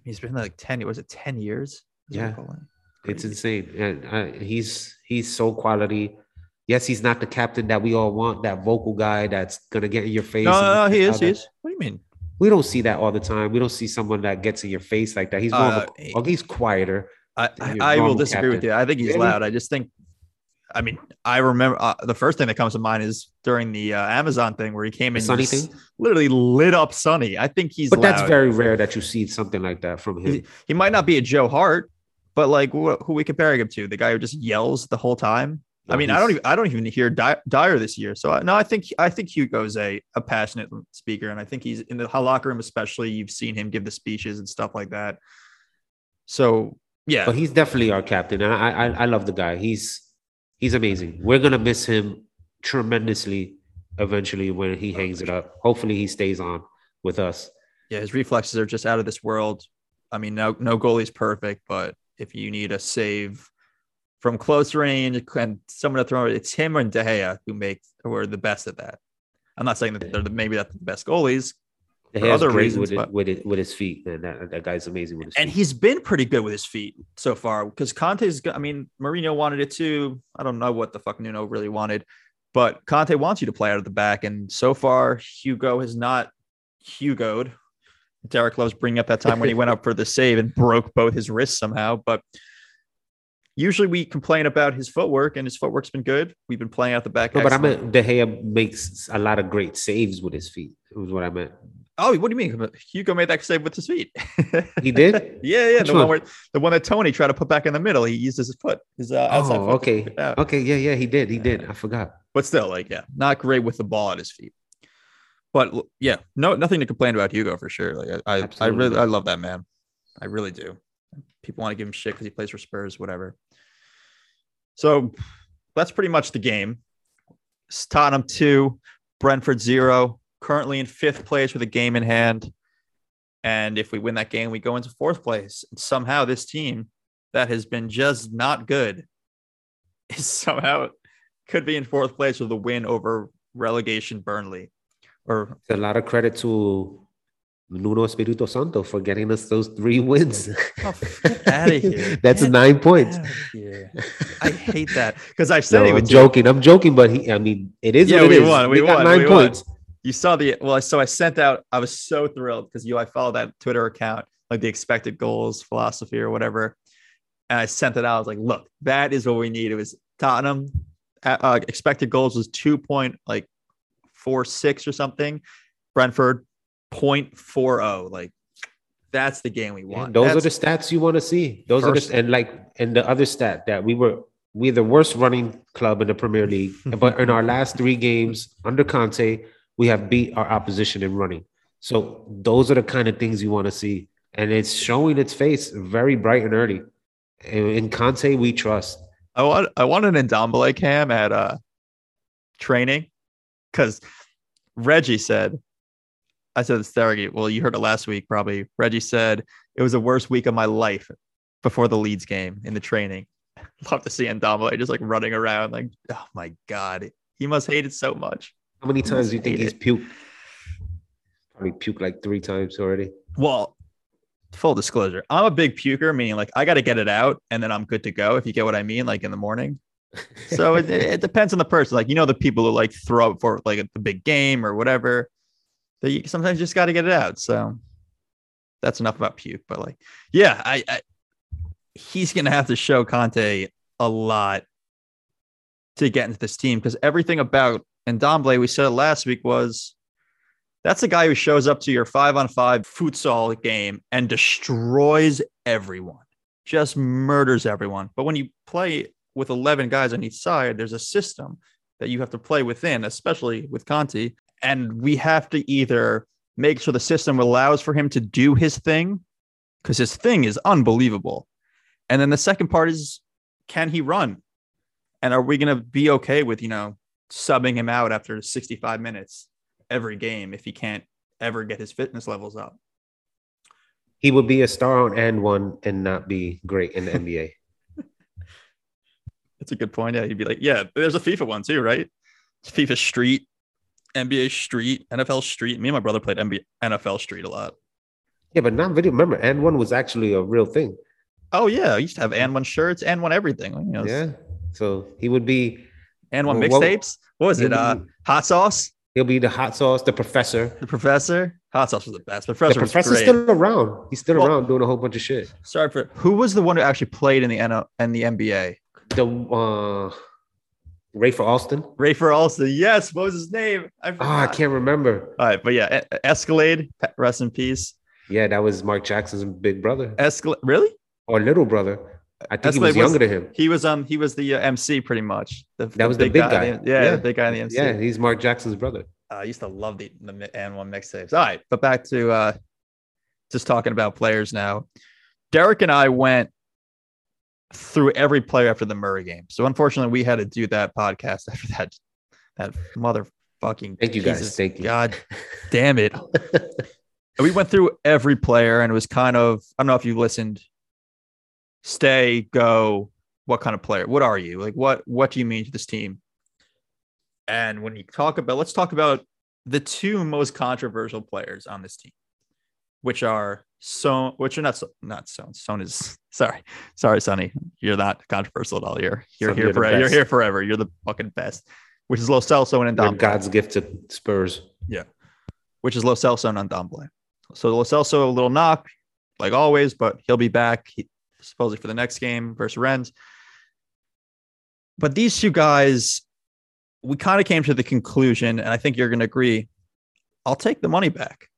he's been like ten. Was it ten years? Yeah. It. It's insane, and uh, he's he's so quality. Yes, he's not the captain that we all want. That vocal guy that's gonna get in your face. No, no, no, he is. He is. What do you mean? We don't see that all the time. We don't see someone that gets in your face like that. He's more Uh, of a, well, he's quieter. I, I, I will disagree with you. I think he's loud. I just think, I mean, I remember uh, the first thing that comes to mind is during the uh, Amazon thing where he came The in, just thing, literally lit up Sonny. I think he's but that's very rare that you see something like that from him. He, he might not be a Joe Hart, but like wh- who we comparing him to? The guy who just yells the whole time. I mean, I don't even I don't even hear Dy- Dier this year. So I, no, I think I think Hugo's a a passionate speaker, and I think he's in the locker room, especially. You've seen him give the speeches and stuff like that. So yeah, But he's definitely our captain. and I, I I love the guy. He's he's amazing. We're gonna miss him tremendously eventually when he hangs it up. Hopefully he stays on with us. yeah, his reflexes are just out of this world. I mean, no no goalie's perfect, but if you need a save from close range and someone to throw it, it's him and De Gea who make who are the best at that. I'm not saying that they're the, maybe that's the best goalies, For Gea's other great reasons, with it, but- with it with his feet, man. That, that guy's amazing with his and feet. he's been pretty good with his feet so far because Conte's. I mean, Mourinho wanted it too. I don't know what the fuck Nuno really wanted, but Conte wants you to play out of the back, and so far Hugo has not Hugoed. Derek loves bringing up that time when he went up for the save and broke both his wrists somehow, but. Usually we complain about his footwork, and his footwork's been good. We've been playing out the back. no, but I meant De Gea makes a lot of great saves with his feet. It was what I meant. Oh, what do you mean? Hugo made that save with his feet. He did? yeah, yeah. Which the one? one? where the one that Toney tried to put back in the middle. He used his foot, his uh, outside Oh, foot. to okay. kick it out. Okay, yeah, yeah, he did. He did. I forgot. But still, like, yeah, not great with the ball at his feet. But yeah, no, nothing to complain about Hugo for sure. Like, I, I, I really. I love that man. I really do. People want to give him shit because he plays for Spurs, whatever. So that's pretty much the game. Tottenham two, Brentford zero. Currently in fifth place with a game in hand. And if we win that game, we go into fourth place. And somehow this team that has been just not good is somehow could be in fourth place with a win over relegation Burnley. Or It's a lot of credit to Nuno Espirito Santo for getting us those three wins. Oh, get outta here. That's Get nine points. I hate that because I said No, he I'm would do. joking. I'm joking, but he, I mean, it is Yeah, what we is. won, we got won, nine we won. You saw the well, so I sent out. I was so thrilled because you I follow that Twitter account, like the expected goals philosophy or whatever, and I sent it out. I was like, look, that is what we need. It was Tottenham uh, uh, expected goals was two point like four six or something. Brentford 0.40. Like that's the game we want. those That's- are the stats you want to see. Those First- are the and like and the other stat that we were we're the worst running club in the Premier League, but in our last three games under Conte, we have beat our opposition in running. So those are the kind of things you want to see, and it's showing its face very bright and early. In Conte, we trust. I want I want an Ndombele cam at uh training because Reggie said, I said this to Well, you heard it last week, probably. Reggie said it was the worst week of my life before the Leeds game in the training. Love to see Ndombele just like running around, like, oh my god, he must hate it so much. How many times do you think he's puked? Probably puked like three times already. Well, full disclosure, I'm a big puker, meaning like I got to get it out and then I'm good to go. If you get what I mean, like in the morning. So it, it depends on the person. Like you know, the people who like throw up for like the big game or whatever. That you sometimes just got to get it out. So that's enough about puke. But like, yeah, I, I he's gonna have to show Conte a lot to get into this team because everything about Ndombele, we said last week was that's a guy who shows up to your five on five futsal game and destroys everyone, just murders everyone. But when you play with 11 guys on each side, there's a system that you have to play within, especially with Conte. And we have to either make sure the system allows for him to do his thing, because his thing is unbelievable. And then the second part is can he run? And are we going to be okay with, you know, subbing him out after 65 minutes every game if he can't ever get his fitness levels up? He would be a star on AND1 and not be great in the NBA. That's a good point. Yeah, he'd be like, yeah, there's a FIFA one too, right? FIFA Street, NBA Street, NFL Street. Me and my brother played NBA, NFL Street a lot. Yeah, but not video. Remember, AND1 was actually a real thing. Oh yeah, I used to have AND1 shirts, AND1 everything. You know, yeah. So he would be AND1 mixtapes. What was it? Uh, hot sauce. He'll be the hot sauce, the professor. The professor. Hot sauce was the best. Professor the professor's still around. He's still well, around doing a whole bunch of shit. Sorry for who was the one who actually played in the N and the NBA? The uh Rafer Alston. Rafer Alston. Yes. What was his name? I, oh, I can't remember. All right, but yeah, Escalade. Rest in peace. Yeah, that was Mark Jackson's big brother. Escalade. Really? Or little brother. I think Escalade he was younger was, than him. He was um he was the uh, MC pretty much. The, that was the big, guy. guy. Yeah, yeah, the big guy in the MC. Yeah, he's Mark Jackson's brother. Uh, I used to love the the AND1 mixtapes. All right, but back to uh just talking about players now. Derek and I went through every player after the Mura game. So unfortunately, we had to do that podcast after that. That motherfucking. Thank you Jesus, guys. Thank you. God damn it. we went through every player, and it was kind of. I don't know if you listened. Stay, go. What kind of player? What are you? Like, what? What do you mean to this team? And when you talk about, let's talk about the two most controversial players on this team, which are so, which are not so, not so. Son is sorry, sorry, Sonny. You're not controversial at all. You're you're here forever. You're here forever. You're the fucking best. Which is Lo Celso and Ndombele. God's gift to Spurs. Yeah, which is Lo Celso and Ndombele. So Lo Celso a little knock, like always, but he'll be back he, supposedly for the next game versus Rennes. But these two guys, we kind of came to the conclusion, and I think you're going to agree. I'll take the money back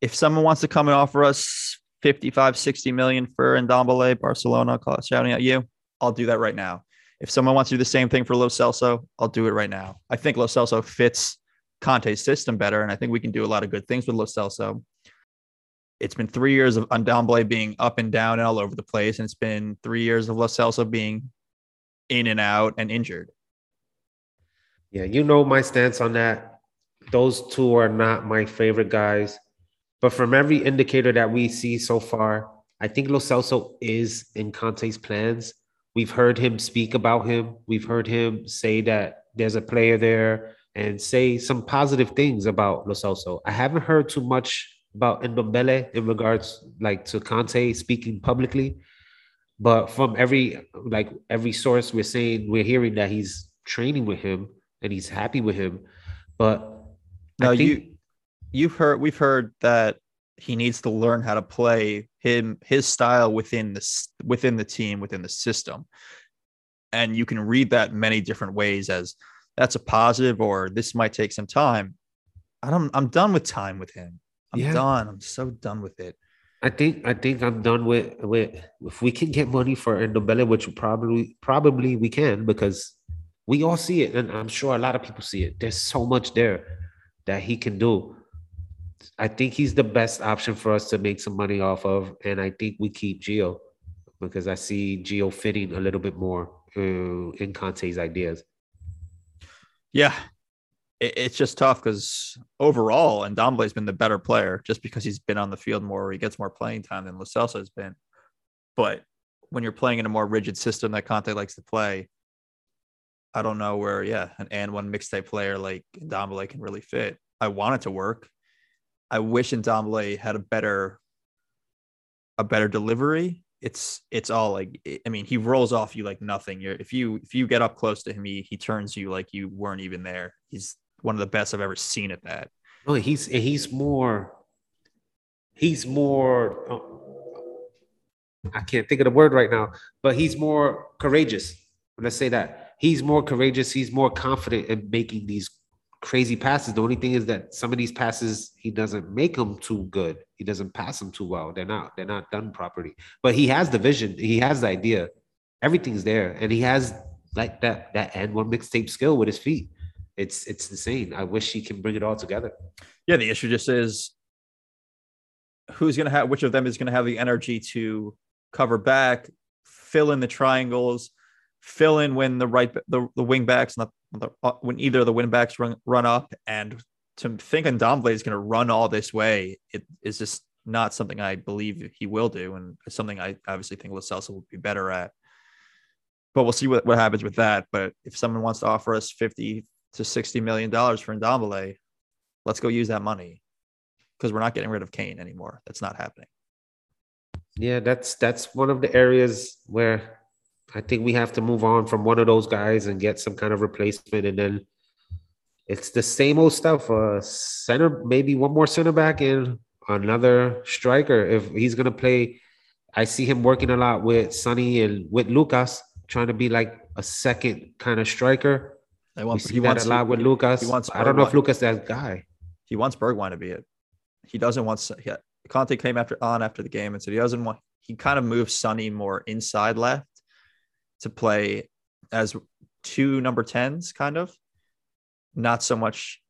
if someone wants to come and offer us 55, 60 million for Ndombele, Barcelona, shouting at you, I'll do that right now. If someone wants to do the same thing for Lo Celso, I'll do it right now. I think Lo Celso fits Conte's system better, and I think we can do a lot of good things with Lo Celso. It's been three years of Ndombele being up and down and all over the place, and it's been three years of Lo Celso being in and out and injured. Yeah, you know my stance on that. Those two are not my favorite guys. But from every indicator that we see so far, I think Lo Celso is in Conte's plans. We've heard him speak about him. We've heard him say that there's a player there and say some positive things about Lo Celso. I haven't heard too much about Ndombele in regards like to Conte speaking publicly. But from every like every source we're saying we're hearing that he's training with him and he's happy with him. But now think, you you've heard we've heard that he needs to learn how to play him his style within the within the team within the system and you can read that many different ways as that's a positive or this might take some time i don't i'm done with time with him i'm yeah. done. I'm so done with it. I think i think i'm done with with if we can get money for Ndombele, which probably probably we can because we all see it and i'm sure a lot of people see it. There's so much there that he can do. I think he's the best option for us to make some money off of, and I think we keep Gio because I see Gio fitting a little bit more uh, in Conte's ideas. Yeah, it, it's just tough because overall, and Ndombele's been the better player just because he's been on the field more, or he gets more playing time than Celso has been. But when you're playing in a more rigid system that Conte likes to play, I don't know where, yeah, an AND1 mixtape player like Ndombele can really fit. I want it to work. I wish Ndombele had a better a better delivery. It's it's all like I mean he rolls off you like nothing. You're if you if you get up close to him, he he turns you like you weren't even there. He's one of the best I've ever seen at that. Oh, he's he's more he's more uh, I can't think of the word right now, but he's more courageous. Let's say that he's more courageous. He's more confident in making these crazy passes. The only thing is that some of these passes he doesn't make them too good. He doesn't pass them too well. They're not they're not done properly. But he has the vision. He has the idea. Everything's there, and he has like that that AND1 mixtape skill with his feet. It's it's insane. I wish he can bring it all together. Yeah, the issue just is who's going to have which of them is going to have the energy to cover back, fill in the triangles, fill in when the right the, the wing backs and the, uh, when either of the wing backs run run up and to think Ndombele is going to run all this way, it is just not something I believe he will do, and it's something I obviously think Celso will be better at. But we'll see what, what happens with that. But if someone wants to offer us fifty to sixty million dollars for Ndombele, let's go use that money because we're not getting rid of Kane anymore. That's not happening. Yeah, that's that's one of the areas where I think we have to move on from one of those guys and get some kind of replacement, and then it's the same old stuff. Uh, center, maybe one more center back and another striker. If he's gonna play, I see him working a lot with Sonny and with Lucas, trying to be like a second kind of striker. I want, we see that wants, a lot with Lucas. He wants I don't know if Lucas that guy. He wants Bergwijn to be it. He doesn't want. Yeah, Conte came after on after the game and said he doesn't want. He kind of moves Sonny more inside left to play as two number tens, kind of. Not so much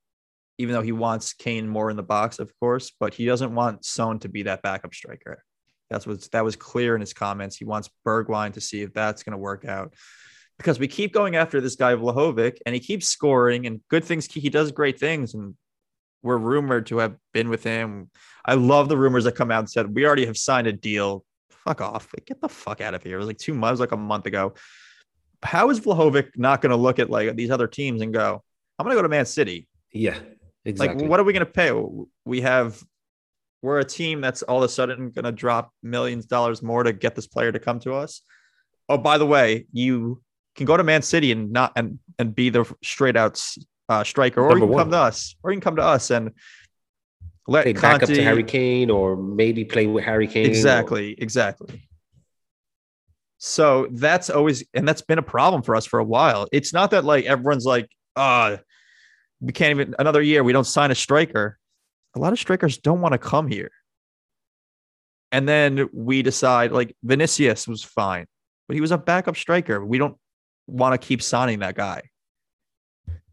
even though he wants Kane more in the box, of course, but he doesn't want Son to be that backup striker. That's what that was clear in his comments. He wants Bergwijn to see if that's going to work out because we keep going after this guy Vlahovic and he keeps scoring and good things. He does great things and we're rumored to have been with him. I love the rumors that come out and said we already have signed a deal. Fuck off! Get the fuck out of here. It was like two months, like a month ago. How is Vlahovic not going to look at like these other teams and go, "I'm going to go to Man City"? Yeah, Exactly. Like, what are we going to pay? We have, we're a team that's all of a sudden going to drop millions of dollars more to get this player to come to us. Oh, by the way, you can go to Man City and not and and be the straight out uh, striker, or Number you can one. come to us, or you can come to us and let Conte, back up to Harry Kane, or maybe play with Harry Kane. Exactly, or... exactly. So that's always and that's been a problem for us for a while. It's not that like everyone's like, uh, we can't even another year we don't sign a striker a lot of strikers don't want to come here and then we decide like vinicius was fine but he was a backup striker we don't want to keep signing that guy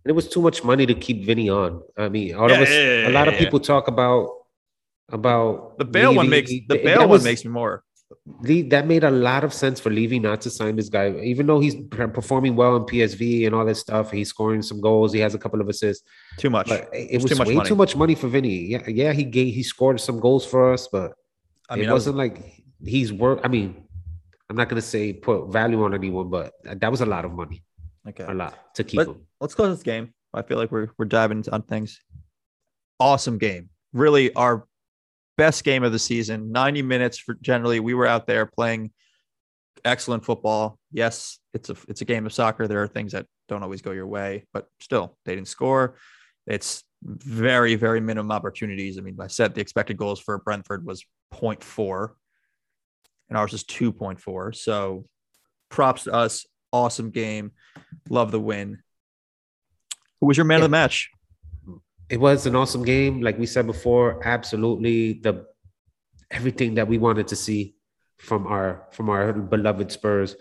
it was too much money to keep Vinny on. I mean, all yeah, of us, yeah, a lot of people talk about about the Bale one makes the bail one makes me more that made a lot of sense for Levy not to sign this guy, even though he's performing well in PSV and all that stuff. He's scoring some goals. He has a couple of assists. Too much. But it was too way money. too much money for Vinny. Yeah, yeah, he gave, he scored some goals for us, but I mean, it wasn't was, like he's worth. I mean, I'm not gonna say put value on anyone, but that was a lot of money. Okay, a lot to keep Let, him. Let's close this game. I feel like we're we're diving on things. Awesome game. Really, our best game of the season. 90 minutes for generally. We were out there playing excellent football. Yes, it's a it's a game of soccer. There are things that don't always go your way, but still, they didn't score. It's very very minimum opportunities. I mean, I said the expected goals for Brentford was 0.4 and ours is 2.4. So props to us. Awesome game. Love the win. Who was your man yeah. of the match? it was an awesome game. Like we said before, absolutely the everything that we wanted to see from our from our beloved Spurs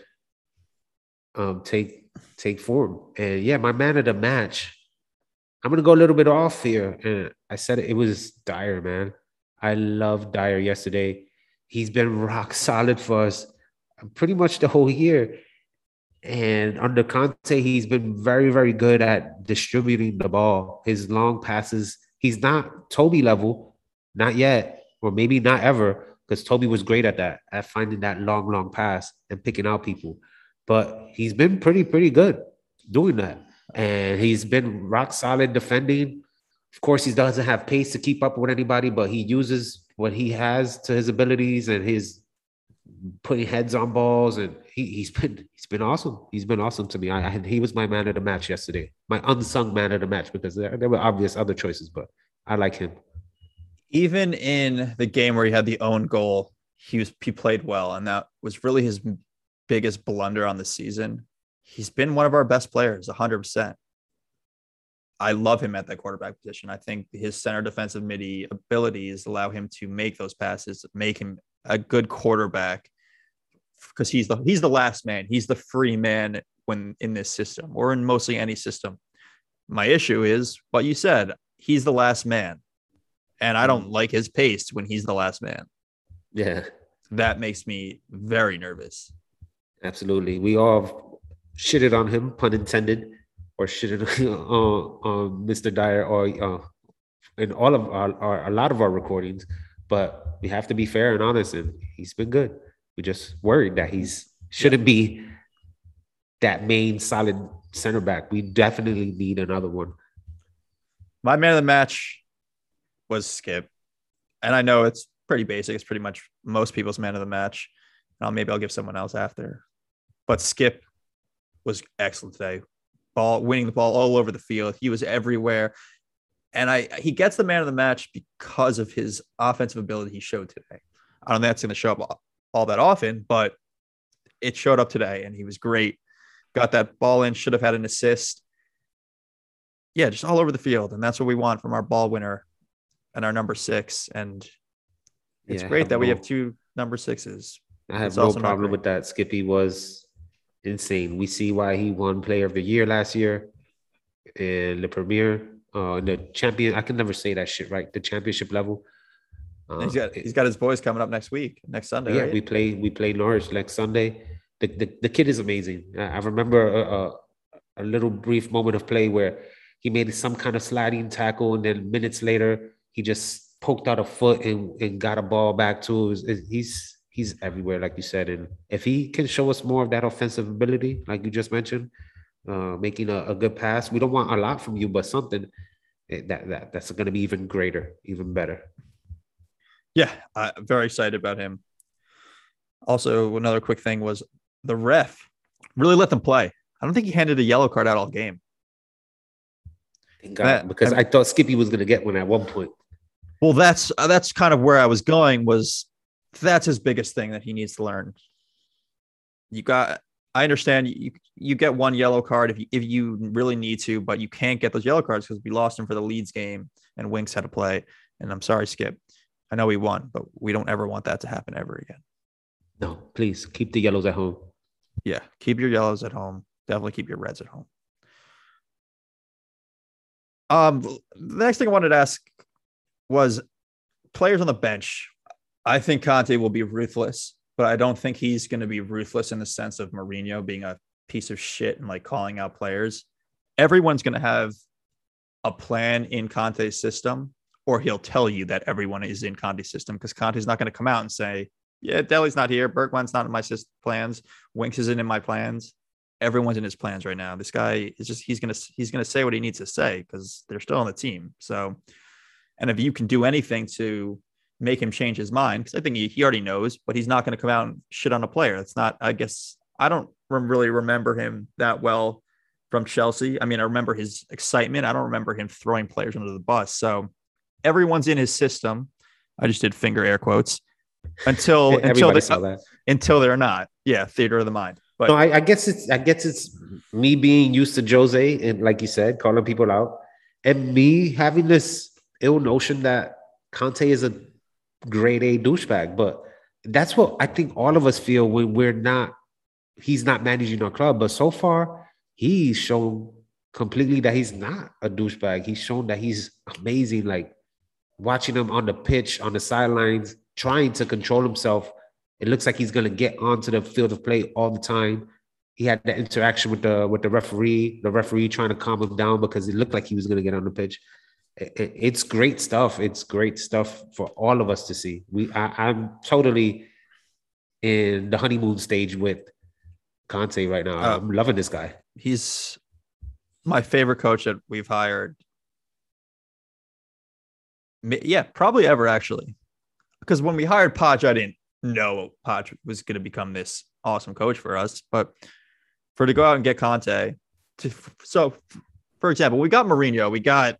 um take take form. And yeah, my man of the match. I'm gonna go a little bit off here. And I said it, it was Dier, man. I love Dier yesterday. He's been rock solid for us uh, pretty much the whole year. And under Conte, he's been very, very good at distributing the ball. His long passes, he's not Toby level, not yet, or maybe not ever, because Toby was great at that, at finding that long, long pass and picking out people. But he's been pretty, pretty good doing that. And he's been rock solid defending. Of course, he doesn't have pace to keep up with anybody, but he uses what he has to his abilities and his putting heads on balls, and he, he's been he's been awesome. He's been awesome to me. I, I he was my man of the match yesterday, my unsung man of the match because there, there were obvious other choices, but I like him. Even in the game where he had the own goal, he was he played well, and that was really his biggest blunder on the season. He's been one of our best players, hundred percent. I love him at that quarterback position. I think his center defensive midi abilities allow him to make those passes, make him a good quarterback because he's the he's the last man. He's the free man when in this system or in mostly any system. My issue is what you said. He's the last man, and I don't mm. like his pace when he's the last man. Yeah, That makes me very nervous. absolutely. We all shitted on him, pun intended, or shitted on, Mr. Dier or uh, in all of our, our a lot of our recordings. But we have to be fair and honest, and he's been good. We just worried that he's shouldn't be that main solid center back. We definitely need another one. My man of the match was Skipp, and I know it's pretty basic. It's pretty much most people's man of the match. Now maybe I'll give someone else after, but Skipp was excellent today. Ball winning the ball all over the field. He was everywhere, and I he gets the man of the match because of his offensive ability he showed today. I don't think that's going to show up all, that often, but it showed up today, and he was great. Got that ball in. Should have had an assist. Yeah, just all over the field, and that's what we want from our ball winner and our number six. And it's Yeah, great that we have two number sixes. I have It's no problem with that. Skippy was insane. We see why he won Player of the Year last year in the Premier, uh, in the champion. I can never say that shit right. The championship level. Uh, he's got he's got his boys coming up next week, next Sunday. yeah, right? we play we play Norwich next Sunday. The the, the kid is amazing. I, remember a, a a little brief moment of play where he made some kind of sliding tackle, and then minutes later he just poked out a foot and, and got a ball back to. His, his- he's he's everywhere, like you said, and if he can show us more of that offensive ability, like you just mentioned, uh, making a, a good pass, we don't want a lot from you, but something eh, that that that's going to be even greater, even better. Yeah, I'm very excited about him. Also, another quick thing was the ref really let them play. I don't think he handed a yellow card out all game. Thank God, That- because I thought Skippy was going to get one at one point. Well, that's uh, that's kind of where I was going. Was that's his biggest thing that he needs to learn. You got. I understand you you get one yellow card if you if you really need to, but you can't get those yellow cards because we lost him for the Leeds game and Winks had to play. And I'm sorry, Skipp. I know we won, but we don't ever want that to happen ever again. No, please keep the yellows at home. Yeah, keep your yellows at home. Definitely keep your reds at home. Um, the next thing I wanted to ask was players on the bench. I think Conte will be ruthless, but I don't think he's going to be ruthless in the sense of Mourinho being a piece of shit and like calling out players. Everyone's going to have a plan in Conte's system, or he'll tell you that everyone is in Conte's system because Conte's not going to come out and say, "Yeah, Dele's not here, Bergwijn's not in my plans, Winks isn't in my plans." Everyone's in his plans right now. This guy is just he's gonna he's gonna say what he needs to say because they're still on the team. So, and if you can do anything to make him change his mind, because I think he, he already knows, but he's not going to come out and shit on a player. That's not. I guess I don't rem- really remember him that well from Chelsea. I mean, I remember his excitement. I don't remember him throwing players under the bus. So everyone's in his system. I just did finger air quotes until until they, saw that. until they're not. Yeah, theater of the mind. But No, I, I guess it's I guess it's me being used to Jose and like you said, calling people out, and me having this ill notion that Conte is a grade A douchebag. But that's what I think all of us feel when we're not. He's not managing our club, but so far he's shown completely that he's not a douchebag. He's shown that he's amazing. Like watching him on the pitch, on the sidelines, trying to control himself. It looks like he's gonna get onto the field of play all the time. He had that interaction with the with the referee, the referee trying to calm him down because it looked like he was gonna get on the pitch. It- it- it's great stuff. It's great stuff for all of us to see. We, I, I'm totally in the honeymoon stage with Conte right now. Oh. I'm loving this guy. he's my favorite coach that we've hired. Yeah, probably ever actually. Because when we hired Poch, I didn't know Poch was going to become this awesome coach for us. But for to go out and get Conte, to, so for example, we got Mourinho, we got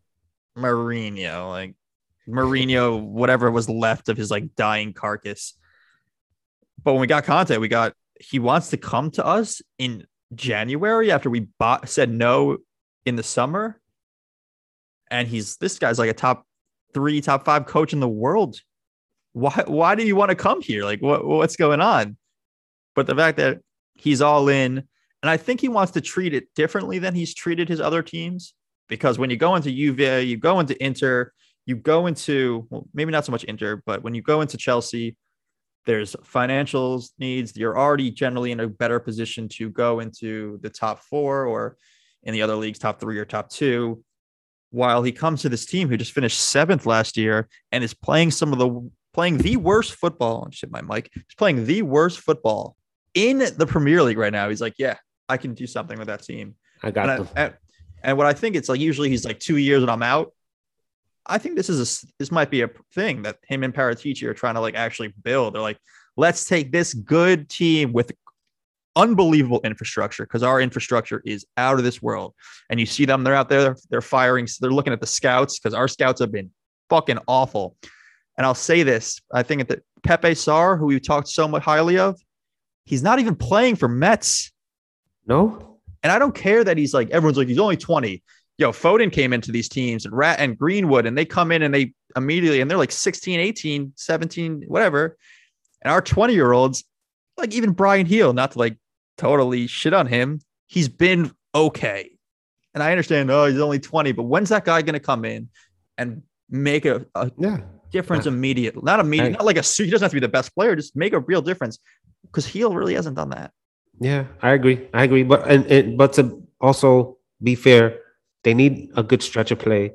Mourinho, like Mourinho, whatever was left of his like dying carcass. But when we got Conte, we got he wants to come to us in January after we bought said no in the summer. And he's this guy's like a top three, top five coach in the world. Why why do you want to come here? Like what what's going on? But the fact that he's all in, and I think he wants to treat it differently than he's treated his other teams. Because when you go into Juve, you go into Inter, you go into well, maybe not so much Inter, but when you go into Chelsea, there's financials needs. You're already generally in a better position to go into the top four or in the other leagues, top three or top two. While he comes to this team who just finished seventh last year and is playing some of the playing the worst football. Shit, my mic. He's playing the worst football in the Premier League right now. He's like, yeah, I can do something with that team. I got and. I, and, and what I think it's like usually he's like two years and I'm out. I think this is a this might be a thing that him and Paratici are trying to like actually build. They're like, let's take this good team with unbelievable infrastructure because our infrastructure is out of this world. And you see them, they're out there, they're firing, they're looking at the scouts because our scouts have been fucking awful. And I'll say this: I think that Pape Sarr, who we talked so much highly of, he's not even playing for Metz. No, and I don't care that he's like everyone's like he's only 20 yo, Foden came into these teams and Rat and Greenwood, and they come in and they immediately, and they're like 16, 18, 17, whatever. And our 20 year olds, like even Bryan Gil, not to like totally shit on him, he's been okay. And I understand, oh, he's only 20, but when's that guy going to come in and make a, a yeah. difference immediately? Not immediate, not like a, he doesn't have to be the best player, just make a real difference because Gil really hasn't done that. Yeah, I agree. I agree. But, and, and but to also be fair, they need a good stretch of play.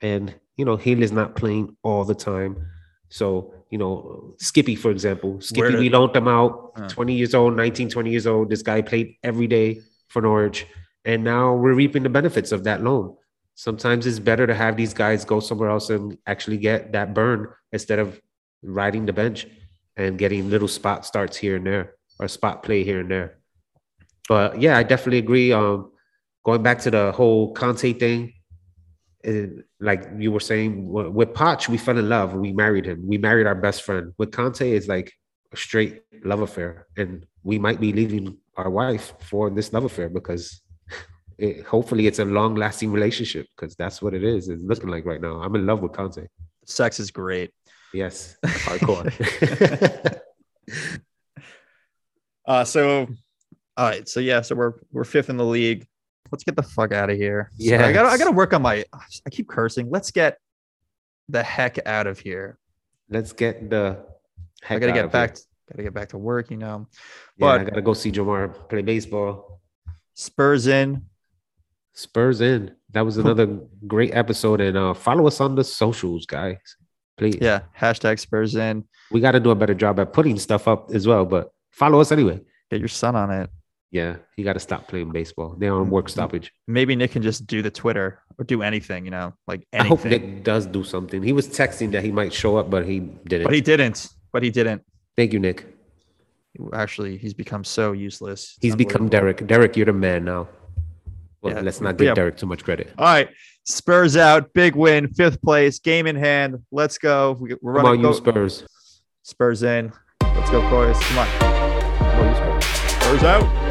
And, you know, Gil is not playing all the time. So, you know, Skippy, for example, Skippy, we loaned him out, uh. 20 years old, 19, 20 years old. This guy played every day for Norwich. And now we're reaping the benefits of that loan. Sometimes it's better to have these guys go somewhere else and actually get that burn instead of riding the bench and getting little spot starts here and there or spot play here and there. But yeah, I definitely agree. Um, going back to the whole Conte thing, it, like you were saying, with Poch, we fell in love. We married him. We married our best friend. With Conte, it's like a straight love affair, and we might be leaving our wife for this love affair because it, hopefully it's a long lasting relationship because that's what it is. It's looking like right now. I'm in love with Conte. Sex is great. Yes, hardcore. uh, so, all right. So yeah, so we're we're fifth in the league let's get the fuck out of here. Yeah, so I gotta I gotta work on my. I keep cursing. Let's get the heck out of here. Let's get the. I gotta get back. To, gotta get back to work. You know. But yeah, I gotta go see Jamar play baseball. Spurs in. Spurs in. That was another great episode, and uh, follow us on the socials, guys. Please. Yeah. Hashtag Spurs in. We got to do a better job at putting stuff up as well, but follow us anyway. Get your son on it. Yeah, he got to stop playing uh, baseball. They're on work stoppage. Maybe Nick can just do the Twitter or do anything, you know, like anything. I hope Nick does do something. He was texting that he might show up, but he didn't. But he didn't. But he didn't. Thank you, Nick. Actually, he's become so useless. It's he's become Derek. Derek, you're the man now. Well, yeah. let's not give yeah. Derek too much credit. All right. Spurs out. Big win. Fifth place. Game in hand. Let's go. We're Come running. on, you Spurs. Spurs in. Let's go, boys. Come on. Come on Spurs. Spurs out.